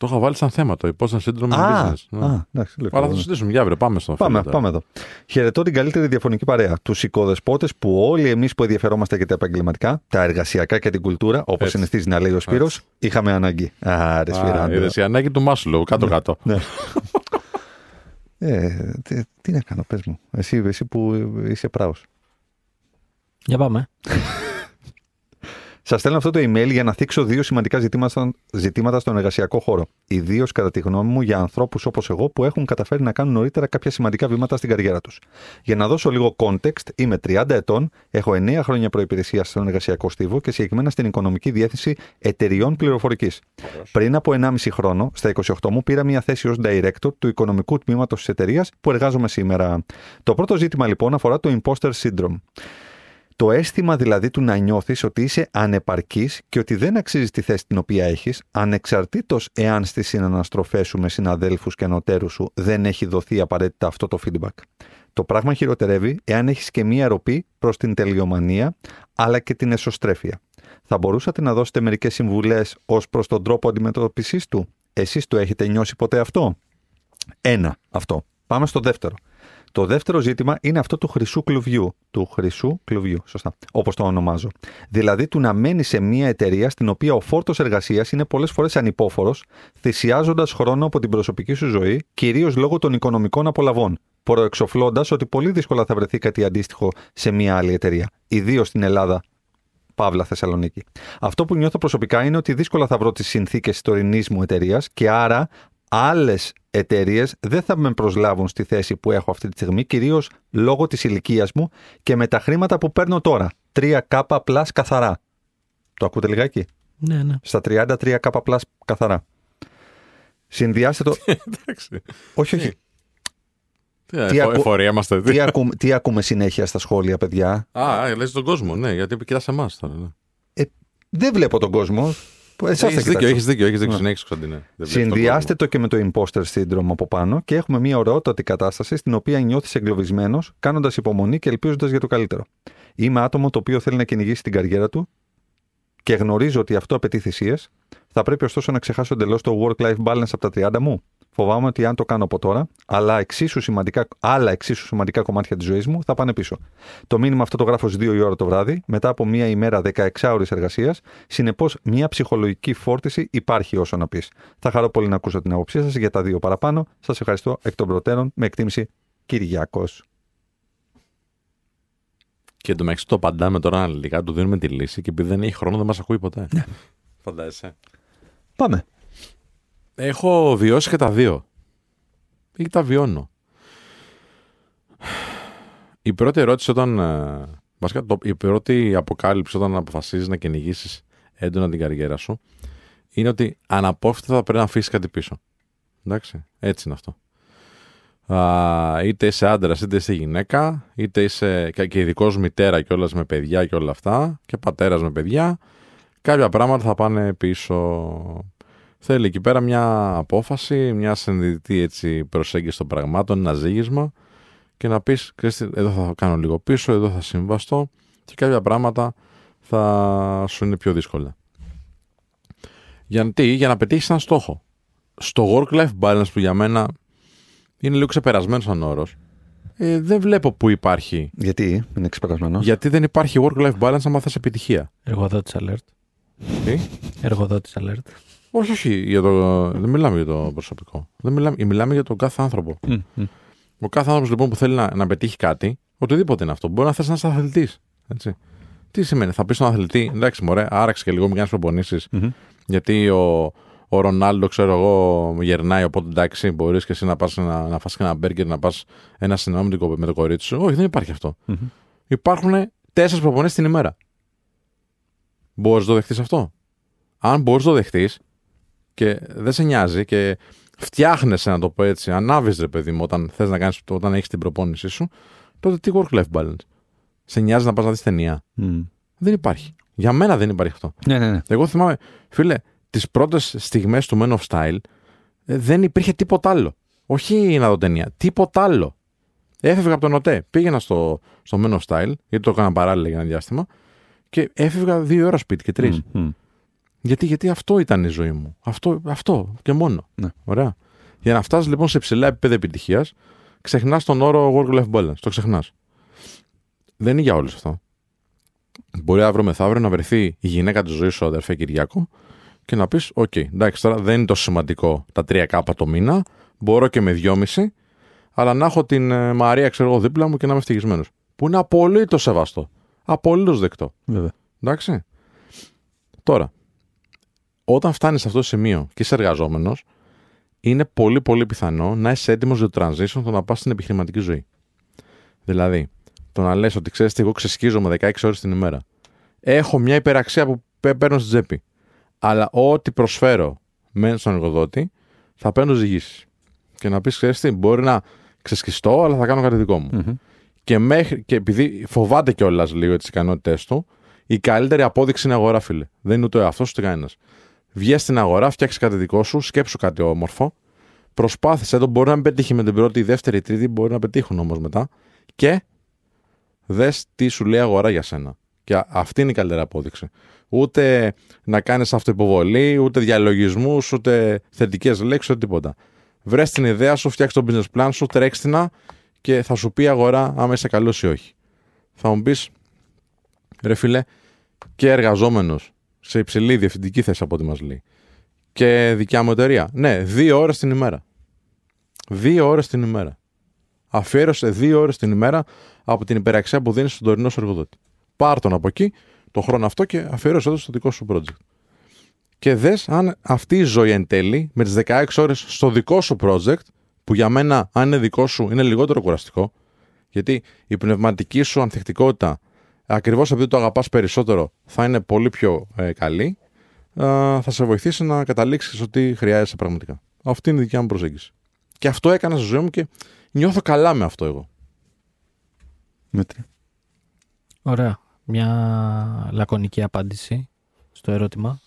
Το είχα βάλει σαν θέμα το υπόσταση σύντρομο Α, business. Ναι. α, εντάξει, λέω, Αλλά θα το ναι. συζητήσουμε για αύριο. Πάμε στο Πάμε, φίλο τώρα. πάμε εδώ. Χαιρετώ την καλύτερη διαφωνική παρέα. Τους οικοδεσπότες που όλοι εμείς που ενδιαφερόμαστε για τα επαγγελματικά, τα εργασιακά και την κουλτούρα, όπως Έτσι. συνηθίζει να λέει ο Σπύρος, είχαμε ανάγκη. Α, ρε Α, Σφυράντα. είδες, η ανάγκη του Μάσλου, κάτω-κάτω. Ναι. ε, τι, τι να κάνω, πες μου. Εσύ, εσύ που είσαι πράος. Για πάμε. Σας στέλνω αυτό το email για να θίξω δύο σημαντικά ζητήματα, ζητήματα στον εργασιακό χώρο. Ιδίως, κατά τη γνώμη μου, για ανθρώπους όπως εγώ που έχουν καταφέρει να κάνουν νωρίτερα κάποια σημαντικά βήματα στην καριέρα τους. Για να δώσω λίγο context, είμαι 30 ετών, έχω 9 χρόνια προπηρεσία στον εργασιακό στίβο και συγκεκριμένα στην οικονομική διεύθυνση εταιριών πληροφορικής. Πριν από 1,5 χρόνο, στα 28 μου, πήρα μια θέση ως director του οικονομικού τμήματος της εταιρείας που εργάζομαι σήμερα. Το πρώτο ζήτημα λοιπόν αφορά το imposter syndrome. Το αίσθημα δηλαδή του να νιώθεις ότι είσαι ανεπαρκής και ότι δεν αξίζεις τη θέση την οποία έχεις, ανεξαρτήτως εάν στις συναναστροφές σου με συναδέλφους και ανωτέρους σου δεν έχει δοθεί απαραίτητα αυτό το feedback. Το πράγμα χειροτερεύει εάν έχεις και μία ροπή προς την τελειομανία, αλλά και την εσωστρέφεια. Θα μπορούσατε να δώσετε μερικές συμβουλές ως προς τον τρόπο αντιμετώπισης του; Εσείς το έχετε νιώσει ποτέ αυτό; Ένα, αυτό. Πάμε στο δεύτερο. Το δεύτερο ζήτημα είναι αυτό του χρυσού κλουβιού. Του χρυσού κλουβιού, σωστά. Όπως το ονομάζω. Δηλαδή του να μένει σε μια εταιρεία στην οποία ο φόρτος εργασίας είναι πολλές φορές ανυπόφορος, θυσιάζοντας χρόνο από την προσωπική σου ζωή, κυρίως λόγω των οικονομικών απολαβών. Προεξοφλώντας ότι πολύ δύσκολα θα βρεθεί κάτι αντίστοιχο σε μια άλλη εταιρεία. Ιδίως στην Ελλάδα, Παύλα Θεσσαλονίκη. Αυτό που νιώθω προσωπικά είναι ότι δύσκολα θα βρω τις συνθήκες τη τωρινής μου εταιρείας και άρα άλλες εταιρείες δεν θα με προσλάβουν στη θέση που έχω αυτή τη στιγμή, κυρίως λόγω της ηλικίας μου και με τα χρήματα που παίρνω τώρα. 3K plus καθαρά. Το ακούτε λιγάκι; Ναι, ναι. Στα 30 3K plus καθαρά. Συνδυάστε το. Εντάξει. όχι, όχι. Τι, Τι εφο- ακού- Εφορία είμαστε. τι, ακούμε, τι ακούμε συνέχεια στα σχόλια, παιδιά; Α, λες τον κόσμο, ναι, γιατί κοιτάς εμάς τώρα. Ναι. Ε, δεν βλέπω τον κόσμο. Εσάς θα Έχεις δίκιο, κοιτάξω. έχεις δίκιο, έχεις δίκιο. Ναι. Συνέχισε Κωνσταντινέ. Δεν βλέπεις τον Συνδυάστε κόσμο. το και με το imposter syndrome από πάνω και έχουμε μια ωραιότατη κατάσταση στην οποία νιώθεις εγκλωβισμένος, κάνοντας υπομονή και ελπίζοντας για το καλύτερο. Είμαι άτομο το οποίο θέλει να κυνηγήσει την καριέρα του και γνωρίζω ότι αυτό απαιτεί θυσίες, θα πρέπει ωστόσο να ξεχάσω εντελώς το work-life balance από τα 30 μου. Φοβάμαι ότι αν το κάνω από τώρα, αλλά εξίσου σημαντικά, άλλα εξίσου σημαντικά κομμάτια της ζωής μου θα πάνε πίσω. Το μήνυμα αυτό το γράφω στις 2 η ώρα το βράδυ, μετά από μία ημέρα 16 ώρε εργασίας. Συνεπώς, μία ψυχολογική φόρτιση υπάρχει όσο να πεις. Θα χαρώ πολύ να ακούσω την άποψή σας για τα δύο παραπάνω. Σας ευχαριστώ εκ των προτέρων με εκτίμηση Κυριάκος. Και εντωμεταξύ το απαντάμε τώρα αναλυτικά, του δίνουμε τη λύση και επειδή δεν έχει χρόνο δεν μας ακούει ποτέ. Ναι. Φαντάζεσαι. Πάμε. Έχω βιώσει και τα δύο. Ή τα βιώνω. Η πρώτη ερώτηση όταν. ε, Βασικά, το- η πρώτη αποκάλυψη όταν αποφασίζεις να κυνηγήσεις έντονα την καριέρα σου είναι ότι αναπόφευκτα θα πρέπει να αφήσεις κάτι πίσω. Εντάξει. Έτσι είναι αυτό. Α, είτε είσαι άντρας, είτε είσαι γυναίκα, είτε είσαι και και ειδικός μητέρα κιόλας με παιδιά και όλα αυτά, και πατέρας με παιδιά, κάποια πράγματα θα πάνε πίσω. Θέλει εκεί πέρα μια απόφαση, μια συνειδητή έτσι προσέγγιση των πραγμάτων, ένα ζήγισμα και να πεις, ξέρεις τι, εδώ θα κάνω λίγο πίσω, εδώ θα συμβαστώ και κάποια πράγματα θα σου είναι πιο δύσκολα. Για, τι, για να πετύχεις ένα στόχο. Στο work-life balance που για μένα είναι λίγο ξεπερασμένος σαν όρος, ε, δεν βλέπω που υπάρχει. Γιατί είναι ξεπερασμένος; Γιατί δεν υπάρχει work-life balance άμα θες επιτυχία. Εργοδότης alert. Τι; Εργοδότης alert. Όχι, όχι. Για το... Δεν μιλάμε για το προσωπικό. Δεν μιλάμε... μιλάμε για τον κάθε άνθρωπο. Μμ, μμ. Ο κάθε άνθρωπος λοιπόν που θέλει να, να πετύχει κάτι, οτιδήποτε είναι αυτό, μπορεί να θες να είσαι αθλητής. Τι σημαίνει, θα πεις στον αθλητή, εντάξει, μωρέ, άραξε και λίγο, μην κάνεις προπονήσεις, Μμμ. γιατί ο, ο Ρονάλντο, ξέρω εγώ, γερνάει, οπότε εντάξει, μπορείς και εσύ να πας να, να φας και ένα μπέργκερ, να πας ένα σινεμά με, την κο- με το κορίτσι σου. Όχι, δεν υπάρχει αυτό. Μμμ. Υπάρχουν τέσσερις προπονήσεις την ημέρα. Μπορείς να το δεχτείς αυτό; Αν μπορείς να το δεχτείς και δεν σε νοιάζει και φτιάχνεσαι, να το πω έτσι, ανάβεις ρε παιδί μου, όταν, θες να κάνεις, όταν έχεις την προπόνησή σου, τότε τι work-life balance. Σε νοιάζει να πας να δεις ταινία. Μμ. Δεν υπάρχει. Για μένα δεν υπάρχει αυτό. Ναι, ναι, ναι. Εγώ θυμάμαι, φίλε, τις πρώτες στιγμές του Men of Style ε, δεν υπήρχε τίποτα άλλο. Όχι να δω ταινία, τίποτα άλλο. Έφευγα από τον ΟΤΕ, πήγαινα στο, στο Men of Style, γιατί το έκανα παράλληλα για ένα διάστημα, και έφευγα δύο ώρα σπίτι και τρεις. Μμ, μμ. Γιατί, γιατί αυτό ήταν η ζωή μου. Αυτό, αυτό και μόνο. Ναι. Ωραία. Για να φτάσεις λοιπόν σε ψηλά επίπεδα επιτυχίας, ξεχνάς τον όρο work-life balance. Το ξεχνάς. Δεν είναι για όλους αυτό. Μπορεί αύριο μεθαύριο να βρεθεί η γυναίκα της ζωής σου, αδερφέ Κυριάκο, και να πεις: ΟΚ, εντάξει, τώρα δεν είναι τόσο σημαντικό τα 3 κάπα το μήνα, μπορώ και με 2,5, αλλά να έχω την ε, Μαρία, ξέρω εγώ, δίπλα μου και να είμαι ευτυχισμένος. Που είναι απολύτως σεβαστό. Απολύτως δεκτό. Βέβαια. Εντάξει. Τώρα, όταν φτάνεις σε αυτό το σημείο και είσαι εργαζόμενος, είναι πολύ πολύ πιθανό να είσαι έτοιμος για το transition το να πας στην επιχειρηματική ζωή. Δηλαδή, το να λες ότι ξέρεις τι, εγώ ξεσκίζομαι 16 ώρες την ημέρα. Έχω μια υπεραξία που πέ- παίρνω στην τσέπη. Αλλά ό,τι προσφέρω μένει στον εργοδότη, θα παίρνω ζυγίσεις. Και να πεις, ξέρεις τι, μπορεί να ξεσκιστώ, αλλά θα κάνω κάτι δικό μου. Μμμ. Και, μέχρι, και επειδή φοβάται κιόλας λίγο τις ικανότητέ του, η καλύτερη απόδειξη είναι αγορά, φίλε. Δεν είναι ούτε αυτό ούτε κανένας. Βγες στην αγορά, φτιάξει κάτι δικό σου, σκέψου κάτι όμορφο. Προσπάθησε το, μπορεί να μην πετύχει με την πρώτη, η δεύτερη, η τρίτη, μπορεί να πετύχουν όμως μετά. Και δες τι σου λέει η αγορά για σένα. Και α- αυτή είναι η καλύτερη απόδειξη. Ούτε να κάνεις αυτοϋποβολή, ούτε διαλογισμούς, ούτε θετικές λέξεις, ούτε τίποτα. Βρες την ιδέα σου, φτιάξει το business plan σου, τρέξει την και θα σου πει η αγορά άμα είσαι καλός ή όχι. Θα μου πεις, ρε φίλε, και εργαζόμενος σε υψηλή διευθυντική θέση από ό,τι μας λέει. Και δικιά μου εταιρεία. Ναι, δύο ώρες την ημέρα. Δύο ώρες την ημέρα. Αφιέρωσε δύο ώρες την ημέρα από την υπεραξία που δίνει στον τωρινό σου εργοδότη. Πάρ τον από εκεί, το χρόνο αυτό και αφιέρωσε το στο δικό σου project. Και δες αν αυτή η ζωή εν τέλει, με τις 16 ώρες στο δικό σου project, που για μένα, αν είναι δικό σου, είναι λιγότερο κουραστικό, γιατί η πνευματική σου ανθεκτικότητα, ακριβώς επειδή το αγαπάς περισσότερο, θα είναι πολύ πιο ε, καλή, ε, θα σε βοηθήσει να καταλήξεις ότι χρειάζεσαι πραγματικά. Αυτή είναι η δικιά μου προσέγγιση. Και αυτό έκανα στη ζωή μου και νιώθω καλά με αυτό εγώ. Μέτρη. Ωραία. Μια λακωνική απάντηση στο ερώτημα.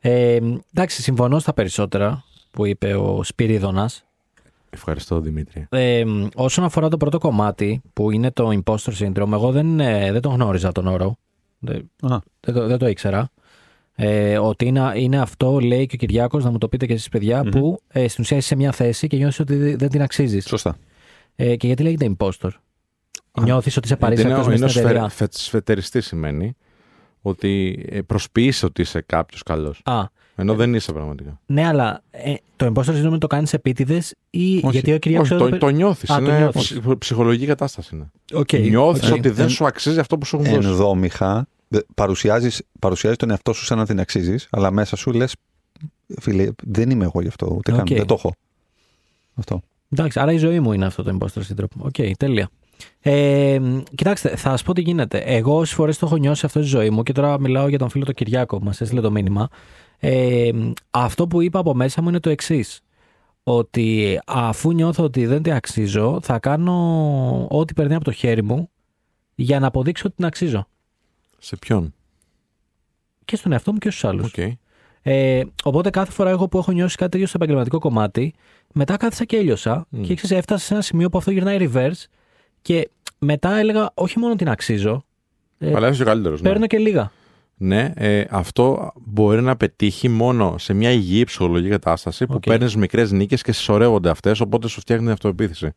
Ε, εντάξει, συμφωνώ στα περισσότερα που είπε ο Σπυρίδωνας. Ευχαριστώ Δημήτρη. Ε, όσον αφορά το πρώτο κομμάτι που είναι το imposter syndrome, εγώ δεν, ε, δεν τον γνώριζα τον όρο. Δεν, Α. δεν, το, δεν το ήξερα. Ε, ότι είναι, είναι αυτό, λέει και ο Κυριάκος, να μου το πείτε και εσείς, παιδιά, Μμμ. που ε, στην ουσία είσαι σε μια θέση και νιώθεις ότι δεν την αξίζεις. Σωστά. Ε, και γιατί λέγεται impostor. Νιώθεις ότι είσαι Γιατί είναι, παρείσακτο είναι μέσα στην εταιρεία; σφε, σφετεριστή σημαίνει ότι ε, προσποιείσαι ότι είσαι κάποιος καλός. Α, Ενώ δεν είσαι πραγματικά. ναι, αλλά ε, το impostor συγγνώμη το κάνεις επίτηδες ή Όχι. γιατί ο Κυριάκο. Όχι, το, το νιώθεις. Α, το Είναι νιώθεις. ψυχ- ψυχολογική κατάσταση. Είναι. Okay, Νιώθεις οκ. ότι δεν Εν- σου αξίζει αυτό που σου έχουν δώσει. Ενδόμυχα παρουσιάζεις, παρουσιάζεις τον εαυτό σου σαν να την αξίζεις, αλλά μέσα σου λες, φίλε, δεν είμαι εγώ γι' αυτό. Ούτε καν. Οκ. Δεν το έχω. Αυτό. Εντάξει, άρα η ζωή μου είναι αυτό το impostor syndrome. Ok, τέλεια. Ε, κοιτάξτε, θα σας πω τι γίνεται. Εγώ όσες φορές το έχω νιώσει αυτό στη ζωή μου και τώρα μιλάω για τον φίλο τον Κυριάκο που μας έστειλε το μήνυμα. Ε, αυτό που είπα από μέσα μου είναι το εξής. Ότι αφού νιώθω ότι δεν την αξίζω, θα κάνω ό,τι περνάει από το χέρι μου για να αποδείξω ότι την αξίζω. Σε ποιον; Και στον εαυτό μου και στους άλλους. Οκ. Ε, οπότε κάθε φορά εγώ που έχω νιώσει κάτι τέτοιο στο επαγγελματικό κομμάτι, μετά κάθισα και έλειωσα Μμ. και ξέρεις, έφτασα σε ένα σημείο που αυτό γυρνάει reverse και μετά έλεγα όχι μόνο την αξίζω, ε, Αλλά είσαι ο καλύτερος. Ναι. παίρνω και λίγα. Ναι, ε, αυτό μπορεί να πετύχει μόνο σε μια υγιή ψυχολογική κατάσταση που Οκ. παίρνεις μικρές νίκες και συσσωρεύονται αυτές, οπότε σου φτιάχνει την αυτοπεποίθηση.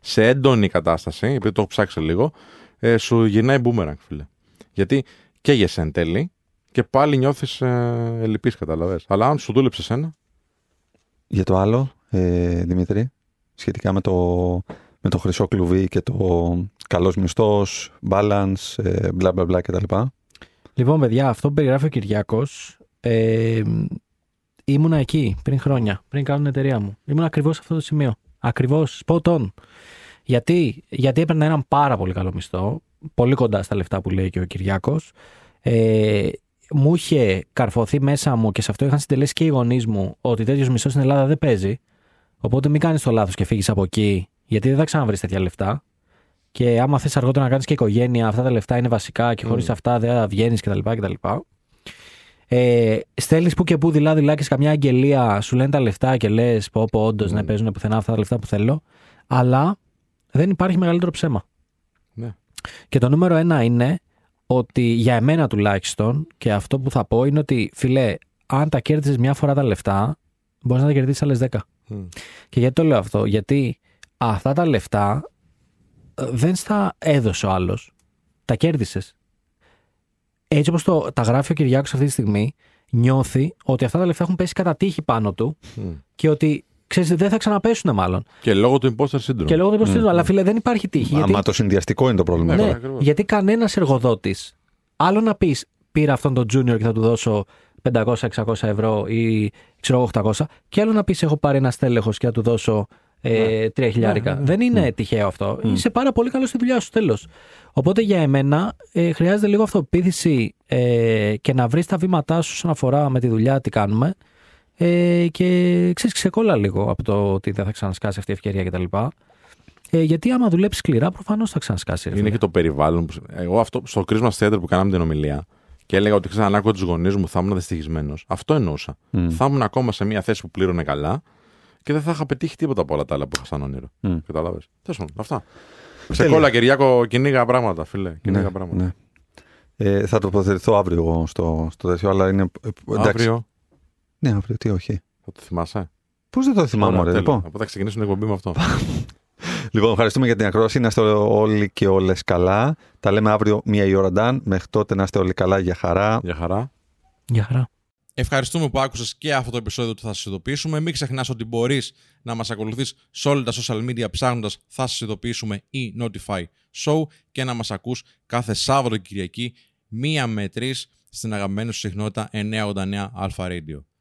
Σε έντονη κατάσταση, επειδή το έχω ψάξει λίγο, ε, σου γυρνάει boomerang, φίλε. Γιατί καίγεσαι εν τέλει και πάλι νιώθεις ε, ελλειπής, καταλαβέ. Αλλά αν σου δούλεψε ένα, Για το άλλο, ε, Δημήτρη, σχετικά με το, με το χρυσό κλουβί και το καλός μισθός, balance, ε, μπλα μπλα μπλα κτλ. Λοιπόν, παιδιά, αυτό που περιγράφει ο Κυριάκος. Ε, ήμουνα εκεί πριν χρόνια, πριν κάνω την εταιρεία μου. Ήμουν ακριβώς σε αυτό το σημείο. Ακριβώς, spot on. Γιατί, γιατί έπαιρνα έναν πάρα πολύ καλό μισθό, πολύ κοντά στα λεφτά που λέει και ο Κυριάκος. Ε, μου είχε καρφωθεί μέσα μου και σε αυτό είχαν συντελέσει και οι γονείς μου ότι τέτοιος μισθός στην Ελλάδα δεν παίζει. Οπότε μην κάνεις το λάθος και φύγεις από εκεί, γιατί δεν θα ξαναβρεις τέτοια λεφτά. Και άμα θες αργότερα να κάνεις και οικογένεια, αυτά τα λεφτά είναι βασικά και χωρίς Mm. αυτά δεν βγαίνεις κτλ. κτλ. Ε, Στέλνεις που και που δειλά δειλά και σε καμιά αγγελία σου λένε τα λεφτά και λες: Πω, πω, όντως Mm. ναι, παίζουν πουθενά αυτά τα λεφτά που θέλω. Αλλά δεν υπάρχει μεγαλύτερο ψέμα. Ναι. Και το νούμερο ένα είναι ότι για εμένα τουλάχιστον και αυτό που θα πω είναι ότι φιλέ, αν τα κέρδισες μια φορά τα λεφτά, μπορείς να τα κερδίσεις άλλες 10. μ, Και γιατί το λέω αυτό, Γιατί αυτά τα λεφτά ε, δεν στα έδωσε ο άλλος. Τα κέρδισες. Έτσι όπως τα γράφει ο Κυριάκος αυτή τη στιγμή, νιώθει ότι αυτά τα λεφτά έχουν πέσει κατά τύχη πάνω του μ. και ότι ξέρεις, δεν θα ξαναπέσουν μάλλον. Και λόγω του imposter syndrome. Και λόγω του υποστηρίζουν. Αλλά φίλε, δεν υπάρχει τύχη. γιατί... Άμα το συνδυαστικό είναι το πρόβλημα. Ναι, Ναι, ακριβώς. γιατί κανένας εργοδότης. Άλλο να πεις πήρα αυτόν τον junior και θα του δώσω 500-600 ευρώ ή ξέρω εγώ 800, και άλλο να πεις έχω πάρει ένα στέλεχος και θα του δώσω ε, 3 χιλιάρικα. Ναι, ναι, ναι. Δεν είναι τυχαίο αυτό. Είσαι πάρα πολύ καλός στη δουλειά σου, τέλος. Οπότε για εμένα ε, χρειάζεται λίγο αυτοπεποίθηση ε, και να βρεις τα βήματά σου όσον αφορά με τη δουλειά τι κάνουμε. Ε, και ξέρεις, ξεκόλλα λίγο από το ότι δεν θα ξανασκάσει αυτή η ευκαιρία κτλ. Ε, γιατί άμα δουλέψεις σκληρά, προφανώς θα ξανασκάσεις. ρε Είναι φίλε. και το περιβάλλον. Που... Εγώ αυτό στο Christmas Theater που κάναμε την ομιλία και έλεγα ότι ξέρω, αν άκουγα τους γονείς μου θα ήμουν δυστυχισμένος. Αυτό εννοούσα. Μμ. Θα ήμουν ακόμα σε μια θέση που πλήρωνε καλά και δεν θα είχα πετύχει τίποτα από όλα τα άλλα που είχα σαν όνειρο. Μμ. Κατάλαβες. Τέλος πάντων, αυτά. Σε Τέλεια. κόλλα, Κυριάκο, κυνήγα πράγματα, φίλε. Κυνήγα Ναι, πράγματα. ναι. Ε, θα τοποθετηθώ αύριο εγώ στο, στο τέτοιο, αλλά είναι. ε, Εντάξει. Αύριο; Ναι, αύριο, τι όχι. θα το θυμάσαι; Πώς δεν το θυμάμαι, Ωραία, ωραία, τέλεια. λοιπόν. Οπότε θα ξεκινήσουμε την εκπομπή με αυτό. Λοιπόν, ευχαριστούμε για την ακρόαση. Να είστε όλοι και όλες καλά. Τα λέμε αύριο μία η ώρα, Νταν. Μέχρι τότε να είστε όλοι καλά. Για χαρά. Για χαρά. Γεια χαρά. Ευχαριστούμε που άκουσες και αυτό το επεισόδιο του Θα σας ειδοποιήσουμε. Μην ξεχνάς ότι μπορείς να μας ακολουθείς σε όλα τα social media ψάχνοντας Θα σας ειδοποιήσουμε ή Notify Show και να μας ακούς κάθε Σάββατο και Κυριακή μία με τρεις στην αγαπημένη σου συχνότητα 989 Alpha Radio.